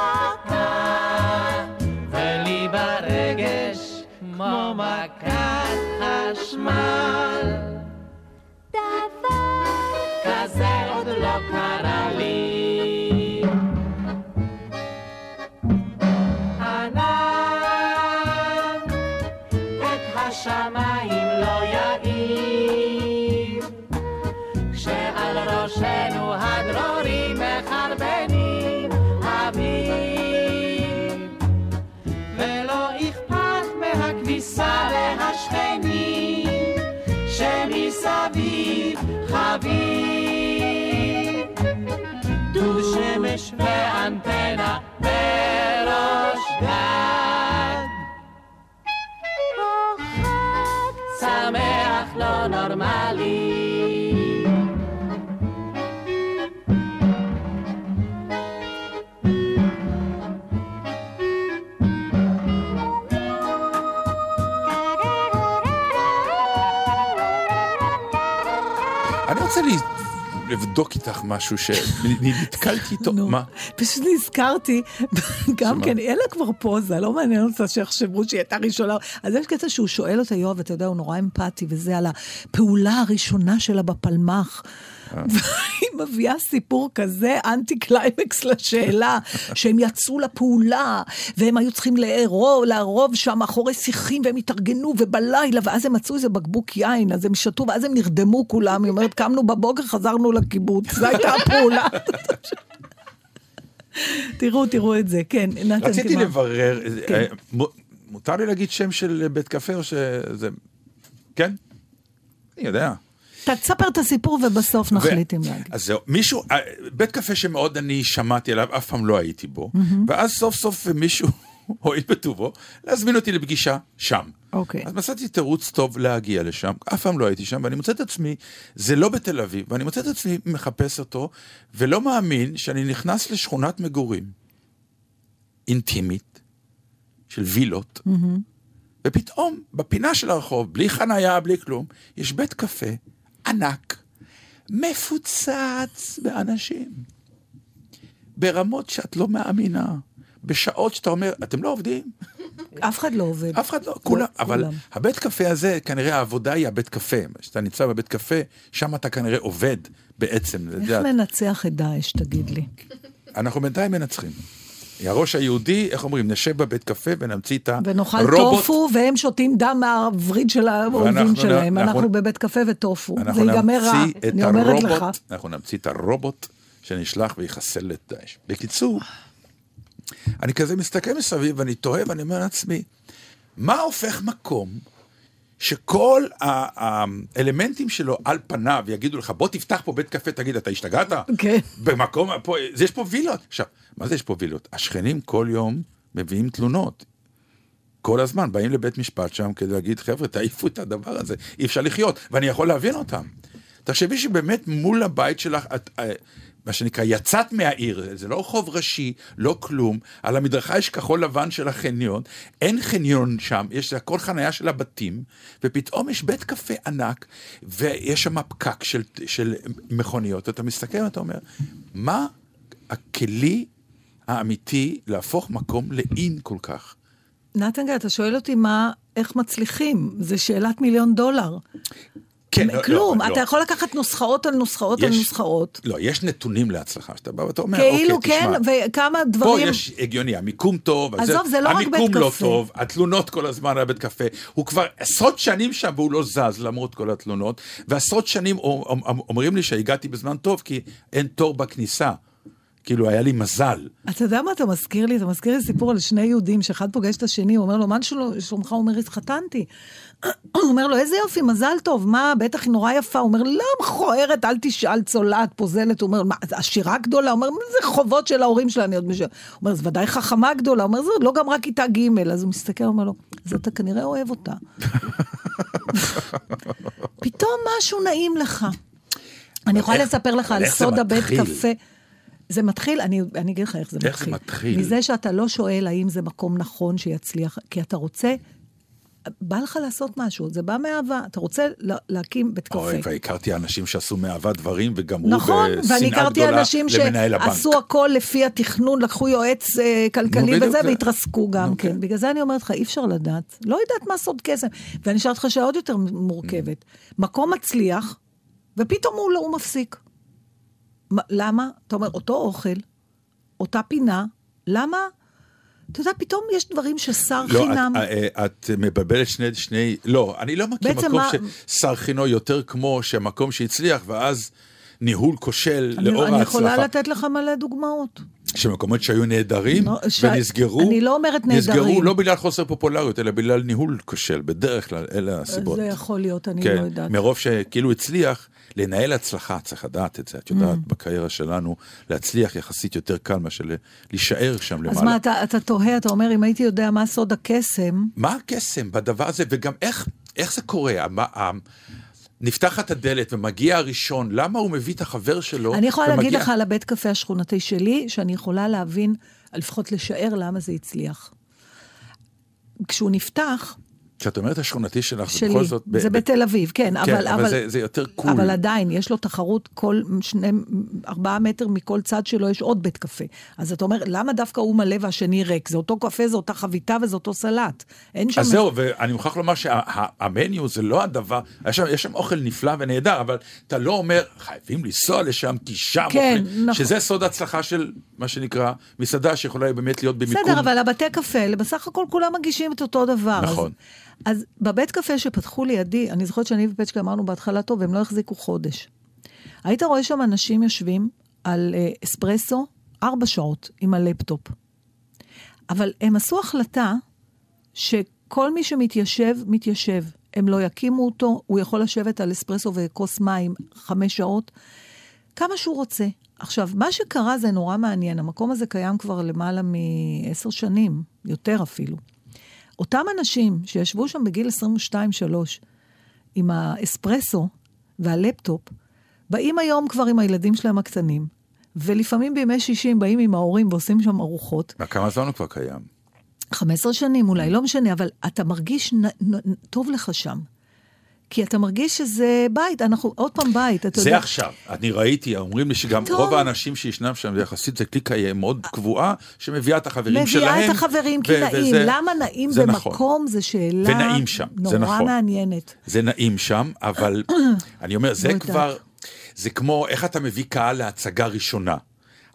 Speaker 7: כאן, ולי ברגש כמו מכת חשמל.
Speaker 1: לבדוק איתך משהו שנתקלתי איתו. מה?
Speaker 2: פשוט נזכרתי, גם? כן, אין לה כבר פוזה, לא מעניין אותה שיחשבו שהיא הייתה ראשונה. אז יש קטע שהוא שואל אותה, יואב, אתה יודע, הוא נורא אמפתי, וזה על הפעולה הראשונה שלה בפלמ"ח.
Speaker 1: אה.
Speaker 2: והיא מביאה סיפור כזה אנטי קליימקס לשאלה, שהם יצאו לפעולה, והם היו צריכים לערוב, לערוב שם מאחורי שיחים, והם התארגנו, ובלילה, ואז הם מצאו איזה בקבוק יין, אז הם שתו, ואז הם נרדמו כולם, היא אומרת, קמנו בבוקר, חזרנו לקיבוץ, זו הייתה הפעולה. תראו, תראו את זה, כן, נתן,
Speaker 1: רציתי
Speaker 2: מה?
Speaker 1: לברר,
Speaker 2: כן.
Speaker 1: אה, מותר לי להגיד שם של בית קפה או שזה... כן? אני יודע.
Speaker 2: תספר את הסיפור ובסוף נחליט אם להגיד.
Speaker 1: אז זהו, מישהו, אה, בית קפה שמאוד אני שמעתי עליו, אף פעם לא הייתי בו, ואז סוף סוף מישהו הואיל בטובו להזמין אותי לפגישה שם.
Speaker 2: אוקיי.
Speaker 1: אז מצאתי תירוץ טוב להגיע לשם, אף פעם לא הייתי שם, ואני מוצא את עצמי, זה לא בתל אביב, ואני מוצא את עצמי מחפש אותו, ולא מאמין שאני נכנס לשכונת מגורים אינטימית, של וילות, ופתאום, בפינה של הרחוב, בלי חנייה, בלי כלום, יש בית קפה ענק, מפוצץ באנשים, ברמות שאת לא מאמינה, בשעות שאתה אומר, אתם לא עובדים?
Speaker 2: אף אחד לא עובד.
Speaker 1: אף אחד לא, כולם, אבל
Speaker 2: כולם.
Speaker 1: הבית קפה הזה, כנראה העבודה היא הבית קפה. כשאתה נמצא בבית קפה, שם אתה כנראה עובד בעצם.
Speaker 2: איך. ננצח את דאעש, תגיד לי?
Speaker 1: אנחנו בינתיים מנצחים. הראש היהודי, איך אומרים, נשב בבית קפה ונמציא את
Speaker 2: ונאכל
Speaker 1: הרובוט.
Speaker 2: טופו, והם שותים דם מהווריד של
Speaker 1: ואנחנו-
Speaker 2: שלהם.
Speaker 1: אנחנו-
Speaker 2: אנחנו בבית קפה וטופו. זה ייגמר רע, אני אומרת לך.
Speaker 1: אנחנו נמציא את הרובוט שנשלח ויחסל את דאעש. בקיצור, אני כזה מסתכל מסביב ואני תוהה ואני אומר לעצמי, מה הופך מקום שכל האלמנטים שלו על פניו יגידו לך, בוא תפתח פה בית קפה, תגיד, אתה השתגעת?
Speaker 2: כן.
Speaker 1: במקום, פה, יש פה וילות. עכשיו, מה זה יש פה וילות? השכנים כל יום מביאים תלונות. כל הזמן באים לבית משפט שם כדי להגיד, חבר'ה, תעיפו את הדבר הזה, אי אפשר לחיות, ואני יכול להבין אותם. תחשבי שבאמת מול הבית שלך, את, אה, מה שנקרא, יצאת מהעיר, זה לא רחוב ראשי, לא כלום, על המדרכה יש כחול לבן של החניון, אין חניון שם, יש הכל חנייה של הבתים, ופתאום יש בית קפה ענק, ויש שם פקק של, של מכוניות, אתה מסתכל ואתה אומר, מה הכלי האמיתי להפוך מקום לאין כל כך?
Speaker 2: נתן, אתה שואל אותי מה, איך מצליחים? זו שאלת מיליון דולר.
Speaker 1: כן, לא,
Speaker 2: כלום,
Speaker 1: לא,
Speaker 2: אתה
Speaker 1: לא.
Speaker 2: יכול לקחת נוסחאות על נוסחאות על
Speaker 1: יש-
Speaker 2: נוסחאות.
Speaker 1: לא, יש נתונים להצלחה, שאתה בא ואתה אומר,
Speaker 2: כאילו
Speaker 1: אוקיי,
Speaker 2: כן,
Speaker 1: תשמע,
Speaker 2: וכמה
Speaker 1: פה
Speaker 2: דברים...
Speaker 1: יש הגיוני, המיקום טוב,
Speaker 2: עזוב, זה לא רק בית
Speaker 1: המיקום לא
Speaker 2: קפה.
Speaker 1: טוב, התלונות כל הזמן על הבית קפה, הוא כבר עשרות שנים שם והוא לא זז למרות כל התלונות, ועשרות שנים אומ- אומ- אומרים לי שהגעתי בזמן טוב כי אין תור בכניסה, כאילו היה לי מזל.
Speaker 2: אתה יודע מה אתה מזכיר לי? אתה מזכיר לי סיפור על שני יהודים, שאחד פוגש את השני, הוא אומר לו, מה של- שלומך? הוא אומר, התחתנתי. הוא אומר לו, איזה יופי, מזל טוב, מה, בטח היא נורא יפה. הוא אומר, לא, מכוערת, אל תשאל, צולעת, פוזלת. הוא אומר, מה, עשירה גדולה? הוא אומר, זה חובות של ההורים שלה, אני עוד משל... הוא אומר, זה ודאי חכמה גדולה. הוא אומר, זה עוד לא גמרה כיתה ג', אז הוא מסתכל, הוא אומר לו, אז אתה כנראה אוהב אותה. פתאום משהו נעים לך. אני יכולה
Speaker 1: איך-
Speaker 2: לספר לך על
Speaker 1: איך זה
Speaker 2: סוד הבית? קפה. זה מתחיל, אני, אני אגיד לך איך זה
Speaker 1: איך זה
Speaker 2: מתחיל.
Speaker 1: מתחיל?
Speaker 2: מזה שאתה לא שואל האם זה מקום נכון שיצליח, כי אתה רוצה בא לך לעשות משהו, זה בא מאהבה. אתה רוצה לה- להקים בית קפה.
Speaker 1: אוי, והכרתי אנשים שעשו מאהבה דברים וגמרו
Speaker 2: נכון, ואני
Speaker 1: בשנאה
Speaker 2: הכרתי
Speaker 1: גדולה
Speaker 2: אנשים
Speaker 1: למנהל הבנק.
Speaker 2: שעשו הכל לפי התכנון, לקחו יועץ אה, כלכלי וזה,
Speaker 1: זה.
Speaker 2: והתרסקו גם כן.
Speaker 1: כן.
Speaker 2: בגלל זה אני אומרת לך, אי אפשר לדעת. לא יודעת מה סוד קסם. ואני אשאל אותך שאלה עוד יותר מורכבת. מקום מצליח, ופתאום הוא, לא- הוא מפסיק. מה- למה? אתה אומר, אותו אוכל, אותה פינה, למה? אתה יודע, פתאום יש דברים ששר
Speaker 1: לא,
Speaker 2: חינם...
Speaker 1: את, אה, את מבלבלת שני, שני, לא, אני לא מכיר מקום
Speaker 2: מה-
Speaker 1: ששר חינו יותר כמו שהמקום שהצליח, ואז ניהול כושל
Speaker 2: אני,
Speaker 1: לאור
Speaker 2: אני
Speaker 1: ההצלחה.
Speaker 2: יכולה לתת לך מלא דוגמאות.
Speaker 1: שמקומות שהיו נהדרים
Speaker 2: לא, ש-
Speaker 1: ונסגרו,
Speaker 2: אני לא אומרת
Speaker 1: נסגרו
Speaker 2: נהדרים.
Speaker 1: לא בגלל חוסר פופולריות, אלא בגלל ניהול כושל, בדרך כלל אלה הסיבות.
Speaker 2: זה יכול להיות, אני
Speaker 1: כן,
Speaker 2: לא יודעת.
Speaker 1: מרוב שכאילו הצליח, לנהל הצלחה, צריך לדעת את זה, את יודעת,
Speaker 2: Mm.
Speaker 1: בקריירה שלנו, להצליח יחסית יותר קל מאשר להישאר שם למעלה.
Speaker 2: אז מה, אתה, אתה תוהה, אתה אומר, אם הייתי יודע מה סוד הקסם,
Speaker 1: מה הקסם בדבר הזה, וגם איך, איך זה קורה? מה, נפתחת הדלת ומגיע הראשון, למה הוא מביא את החבר שלו?
Speaker 2: אני יכולה להגיד
Speaker 1: ומגיע-
Speaker 2: לך על הבית קפה השכונתי שלי, שאני יכולה להבין, לפחות לשער למה זה הצליח. כשהוא נפתח,
Speaker 1: כשאת אומרת השכונתי שלך, זה
Speaker 2: שלי,
Speaker 1: בכל זאת...
Speaker 2: זה
Speaker 1: ב-
Speaker 2: בתל אביב, כן,
Speaker 1: כן,
Speaker 2: אבל...
Speaker 1: אבל זה- זה יותר קול.
Speaker 2: אבל עדיין, יש לו תחרות כל שני, ארבעה מטר מכל צד שלו, יש עוד בית קפה. אז אתה אומר, למה דווקא הוא מלא והשני ריק? זה אותו קפה, זה אותה חביתה וזה אותו סלט. אין שם...
Speaker 1: אז זהו, ואני מוכרח לומר שהמניו זה לא הדבר, יש שם, יש שם אוכל נפלא ונהדר, אבל אתה לא אומר, חייבים לנסוע לשם, כי שם
Speaker 2: כן,
Speaker 1: אוכלים,
Speaker 2: נכון.
Speaker 1: שזה סוד הצלחה של מה שנקרא מסעדה שיכולה באמת להיות במיקום.
Speaker 2: בסדר, אבל הבתי קפה, בסך הכל כולם מגישים את אותו דבר.
Speaker 1: נכון.
Speaker 2: אז, אז בבית קפה שפתחו לידי, אני זוכרת שאני ופצ'קה אמרנו בהתחלה, טוב, הם לא החזיקו חודש. היית רואה שם אנשים יושבים על אה, אספרסו ארבע שעות עם הלפטופ. אבל הם עשו החלטה שכל מי שמתיישב, מתיישב. הם לא יקימו אותו, הוא יכול לשבת על אספרסו וכוס מים חמש שעות, כמה שהוא רוצה. עכשיו, מה שקרה זה נורא מעניין, המקום הזה קיים כבר למעלה מעשר שנים, יותר אפילו. אותם אנשים שישבו שם בגיל 22-3 עם האספרסו והלפטופ, באים היום כבר עם הילדים שלהם הקטנים, ולפעמים בימי שישי הם באים עם ההורים ועושים שם ארוחות.
Speaker 1: כמה זמן הוא כבר קיים?
Speaker 2: 15 שנים אולי, לא משנה, אבל אתה מרגיש נ, נ, טוב לך שם. כי אתה מרגיש שזה בית, אנחנו עוד פעם בית, אתה
Speaker 1: זה
Speaker 2: יודע.
Speaker 1: עכשיו, אני ראיתי, אומרים לי שגם
Speaker 2: טוב.
Speaker 1: רוב האנשים שישנם שם, יחסית זה קליקה מאוד קבועה, שמביאה את החברים שלהם.
Speaker 2: מביאה את החברים כי נעים.
Speaker 1: וזה-
Speaker 2: למה נעים
Speaker 1: זה
Speaker 2: במקום?
Speaker 1: נכון.
Speaker 2: זו שאלה
Speaker 1: ונעים שם, זה
Speaker 2: נורא
Speaker 1: נכון.
Speaker 2: מעניינת.
Speaker 1: זה נעים שם, אבל אני אומר, זה
Speaker 2: לא.
Speaker 1: כבר, זה כמו איך אתה מביא קהל להצגה ראשונה.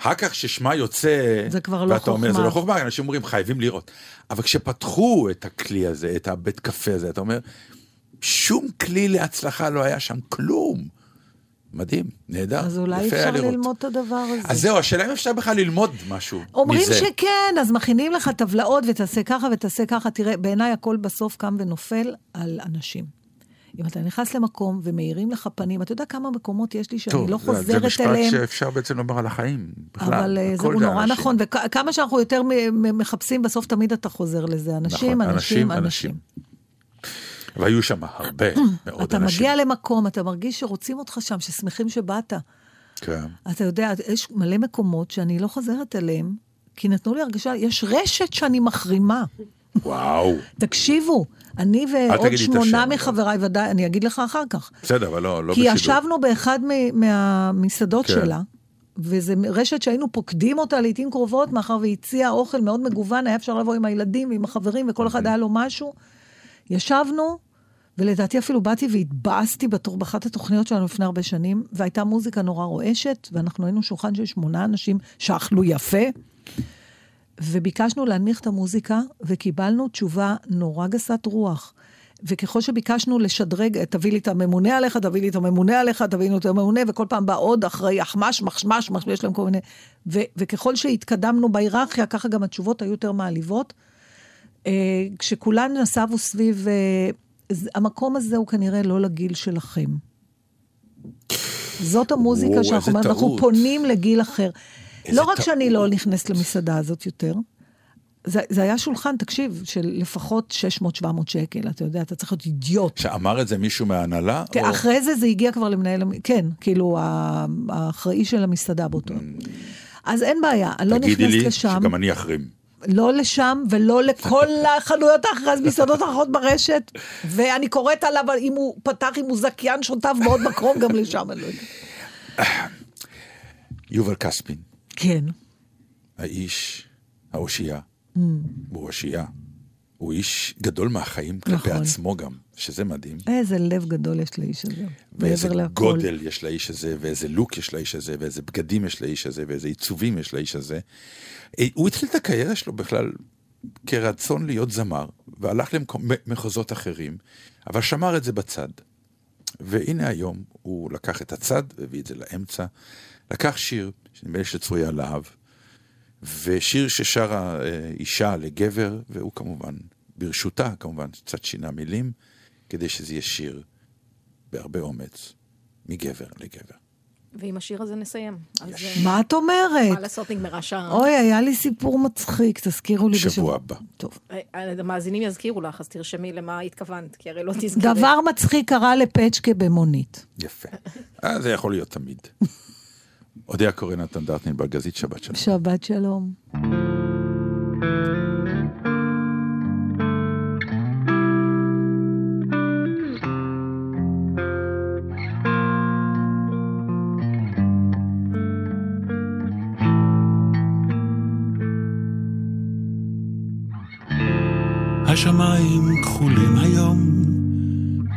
Speaker 1: אחר כך ששמה יוצא,
Speaker 2: זה כבר לא
Speaker 1: ואתה אומר, זה
Speaker 2: חוכמה.
Speaker 1: לא חוכמה, אנשים אומרים, חייבים לראות. אבל כשפתחו את הכלי הזה, את הבית קפה הזה, אתה אומר, שום כלי להצלחה לא היה שם, כלום. מדהים, נהדר,
Speaker 2: אז אולי אפשר
Speaker 1: לראות.
Speaker 2: ללמוד את הדבר הזה.
Speaker 1: אז זהו, השאלה אם אפשר בכלל ללמוד משהו
Speaker 2: אומרים
Speaker 1: מזה.
Speaker 2: שכן, אז מכינים לך טבלאות ותעשה ככה ותעשה ככה. תראה, בעיניי הכל בסוף קם ונופל על אנשים. אם אתה נכנס למקום ומאירים לך פנים, אתה יודע כמה מקומות יש לי שאני
Speaker 1: טוב,
Speaker 2: לא
Speaker 1: זה- זה
Speaker 2: חוזרת
Speaker 1: משפט
Speaker 2: אליהם.
Speaker 1: שאפשר בעצם לומר על החיים, בכלל.
Speaker 2: אבל אה, זה נורא
Speaker 1: אנשים.
Speaker 2: נכון, וכמה שאנחנו יותר מחפשים, בסוף תמיד אתה חוזר לזה. אנשים,
Speaker 1: נכון,
Speaker 2: אנשים,
Speaker 1: אנשים,
Speaker 2: אנשים.
Speaker 1: והיו שם הרבה מאוד
Speaker 2: אתה
Speaker 1: אנשים.
Speaker 2: מגיע למקום, אתה מרגיש שרוצים אותך שם, ששמחים שבאת.
Speaker 1: כן.
Speaker 2: אתה יודע, יש מלא מקומות שאני לא חוזרת אליהם, כי נתנו לי הרגשה, יש רשת שאני מחרימה.
Speaker 1: וואו.
Speaker 2: תקשיבו, אני ועוד שמונה מחבריי, ודאי, אני אגיד לך אחר כך.
Speaker 1: בסדר, אבל לא, לא
Speaker 2: כי
Speaker 1: בשידור.
Speaker 2: ישבנו באחד מהמסעדות
Speaker 1: כן.
Speaker 2: שלה, וזו רשת שהיינו פוקדים אותה לעיתים קרובות, מאחר והיא הציעה אוכל מאוד מגוון, היה אפשר לבוא עם הילדים ועם החברים, וכל אחד היה לו משהו. ישבנו, ולדעתי אפילו באתי והתבאסתי בתור באחת התוכניות שלנו לפני הרבה שנים, והייתה מוזיקה נורא רועשת, ואנחנו היינו שולחן של שמונה אנשים שאכלו יפה, וביקשנו להנמיך את המוזיקה, וקיבלנו תשובה נורא גסת רוח. וככל שביקשנו לשדרג, תביא לי את הממונה עליך, תביא לי את הממונה עליך, תביא לי את הממונה, וכל פעם בא עוד אחרי אחמש, מחשמש, מחשמש, יש להם כל מיני... ו- וככל שהתקדמנו בהיררכיה, ככה גם התשובות היו יותר מעליבות. אה, כשכולן נסבו סביב... המקום הזה הוא כנראה לא לגיל שלכם. זאת המוזיקה
Speaker 1: וואו,
Speaker 2: שאנחנו אומרים, אנחנו. פונים לגיל אחר. לא רק
Speaker 1: טעות.
Speaker 2: שאני לא נכנסת למסעדה הזאת יותר, זה, זה היה שולחן, תקשיב, של לפחות 600-700 שקל, אתה יודע, אתה צריך להיות אידיוט.
Speaker 1: שאמר את זה מישהו מההנהלה?
Speaker 2: כן,
Speaker 1: או-
Speaker 2: אחרי זה זה הגיע כבר למנהל, כן, כאילו, האחראי של המסעדה באותו. אז אין בעיה, אני לא
Speaker 1: תגידי
Speaker 2: נכנסת
Speaker 1: לי
Speaker 2: לשם.
Speaker 1: שגם אני אחרים.
Speaker 2: לא לשם ולא לכל החנויות האחרות, מסעדות האחרות ברשת, ואני קוראת עליו, אם הוא פתח, אם הוא זכיין שוטף בעוד מקום, גם לשם אני לא יודעת.
Speaker 1: יובל כספין,
Speaker 2: כן.
Speaker 1: האיש, האושייה, הוא אושייה. הוא איש גדול מהחיים כלפי
Speaker 2: נכון.
Speaker 1: עצמו גם, שזה מדהים.
Speaker 2: איזה לב גדול יש לאיש הזה.
Speaker 1: ואיזה. גודל יש לאיש הזה, ואיזה לוק יש לאיש הזה, ואיזה בגדים יש לאיש הזה, ואיזה עיצובים יש לאיש הזה. אה, הוא התחיל את הקריירה שלו בכלל כרצון להיות זמר, והלך למחוזות אחרים, אבל שמר את זה בצד. והנה היום הוא לקח את הצד והביא את זה לאמצע. לקח שיר, שנדמה לי שצרויה להב, ושיר ששרה אה, אישה לגבר, והוא כמובן, ברשותה כמובן, קצת שינה מילים, כדי שזה יהיה שיר בהרבה אומץ, מגבר לגבר.
Speaker 4: ועם השיר הזה נסיים. אז אה,
Speaker 2: מה את אומרת?
Speaker 4: מה לעשות, נגמרה שעה.
Speaker 2: אוי, היה לי סיפור מצחיק, תזכירו לי.
Speaker 1: שבוע הבא.
Speaker 2: טוב.
Speaker 4: אה, המאזינים יזכירו לך, אז תרשמי למה התכוונת, כי הרי לא תזכרי.
Speaker 2: דבר מצחיק קרה לפצ'קה במונית.
Speaker 1: יפה. אה, זה יכול להיות תמיד. אודיה קורא נתן דרטנין בלגזית, שבת שלום.
Speaker 2: שבת שלום.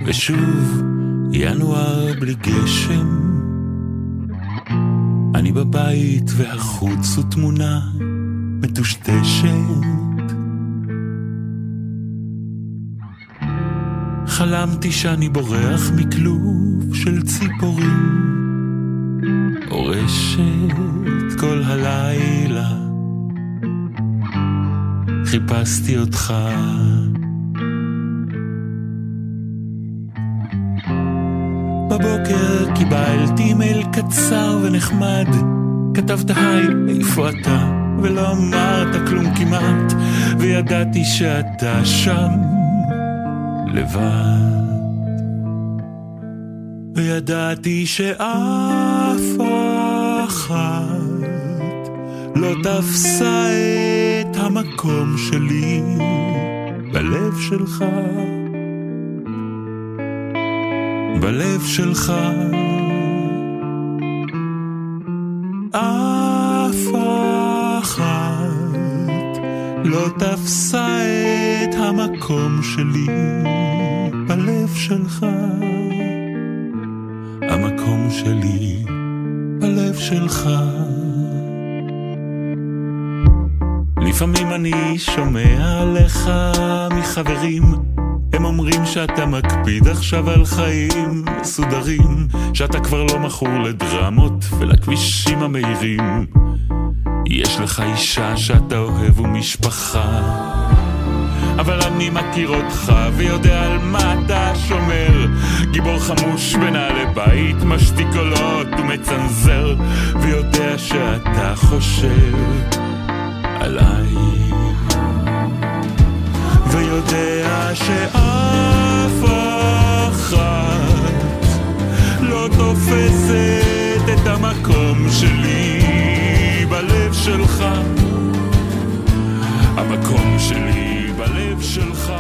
Speaker 9: ושוב ינואר בלי גשם. אני בבית והחוץ הוא תמונה מטושטשת. חלמתי שאני בורח מכלוב של ציפורים, אורשת כל הלילה. חיפשתי אותך. בבוקר קיבלתי מייל קצר ונחמד, כתבת היי, איפה אתה? ולא אמרת כלום כמעט, וידעתי שאתה שם, לבד. וידעתי שאף אחת לא תפסה את המקום שלי בלב שלך, בלב שלך. אף אחת לא תפסה את המקום שלי בלב שלך, המקום שלי בלב שלך. לפעמים אני שומע עליך מחברים, הם אומרים שאתה מקפיד עכשיו על חיים מסודרים, שאתה כבר לא מכור לדרמות ולכבישים המהירים. יש לך אישה שאתה אוהב ומשפחה, אבל אני מכיר אותך ויודע על מה אתה שומר. גיבור חמוש בנעלי בית, משתיק קולות ומצנזר, ויודע שאתה חושב עליי ויודע שאף אחת לא תופסת את המקום שלי בלב שלך. המקום שלי בלב שלך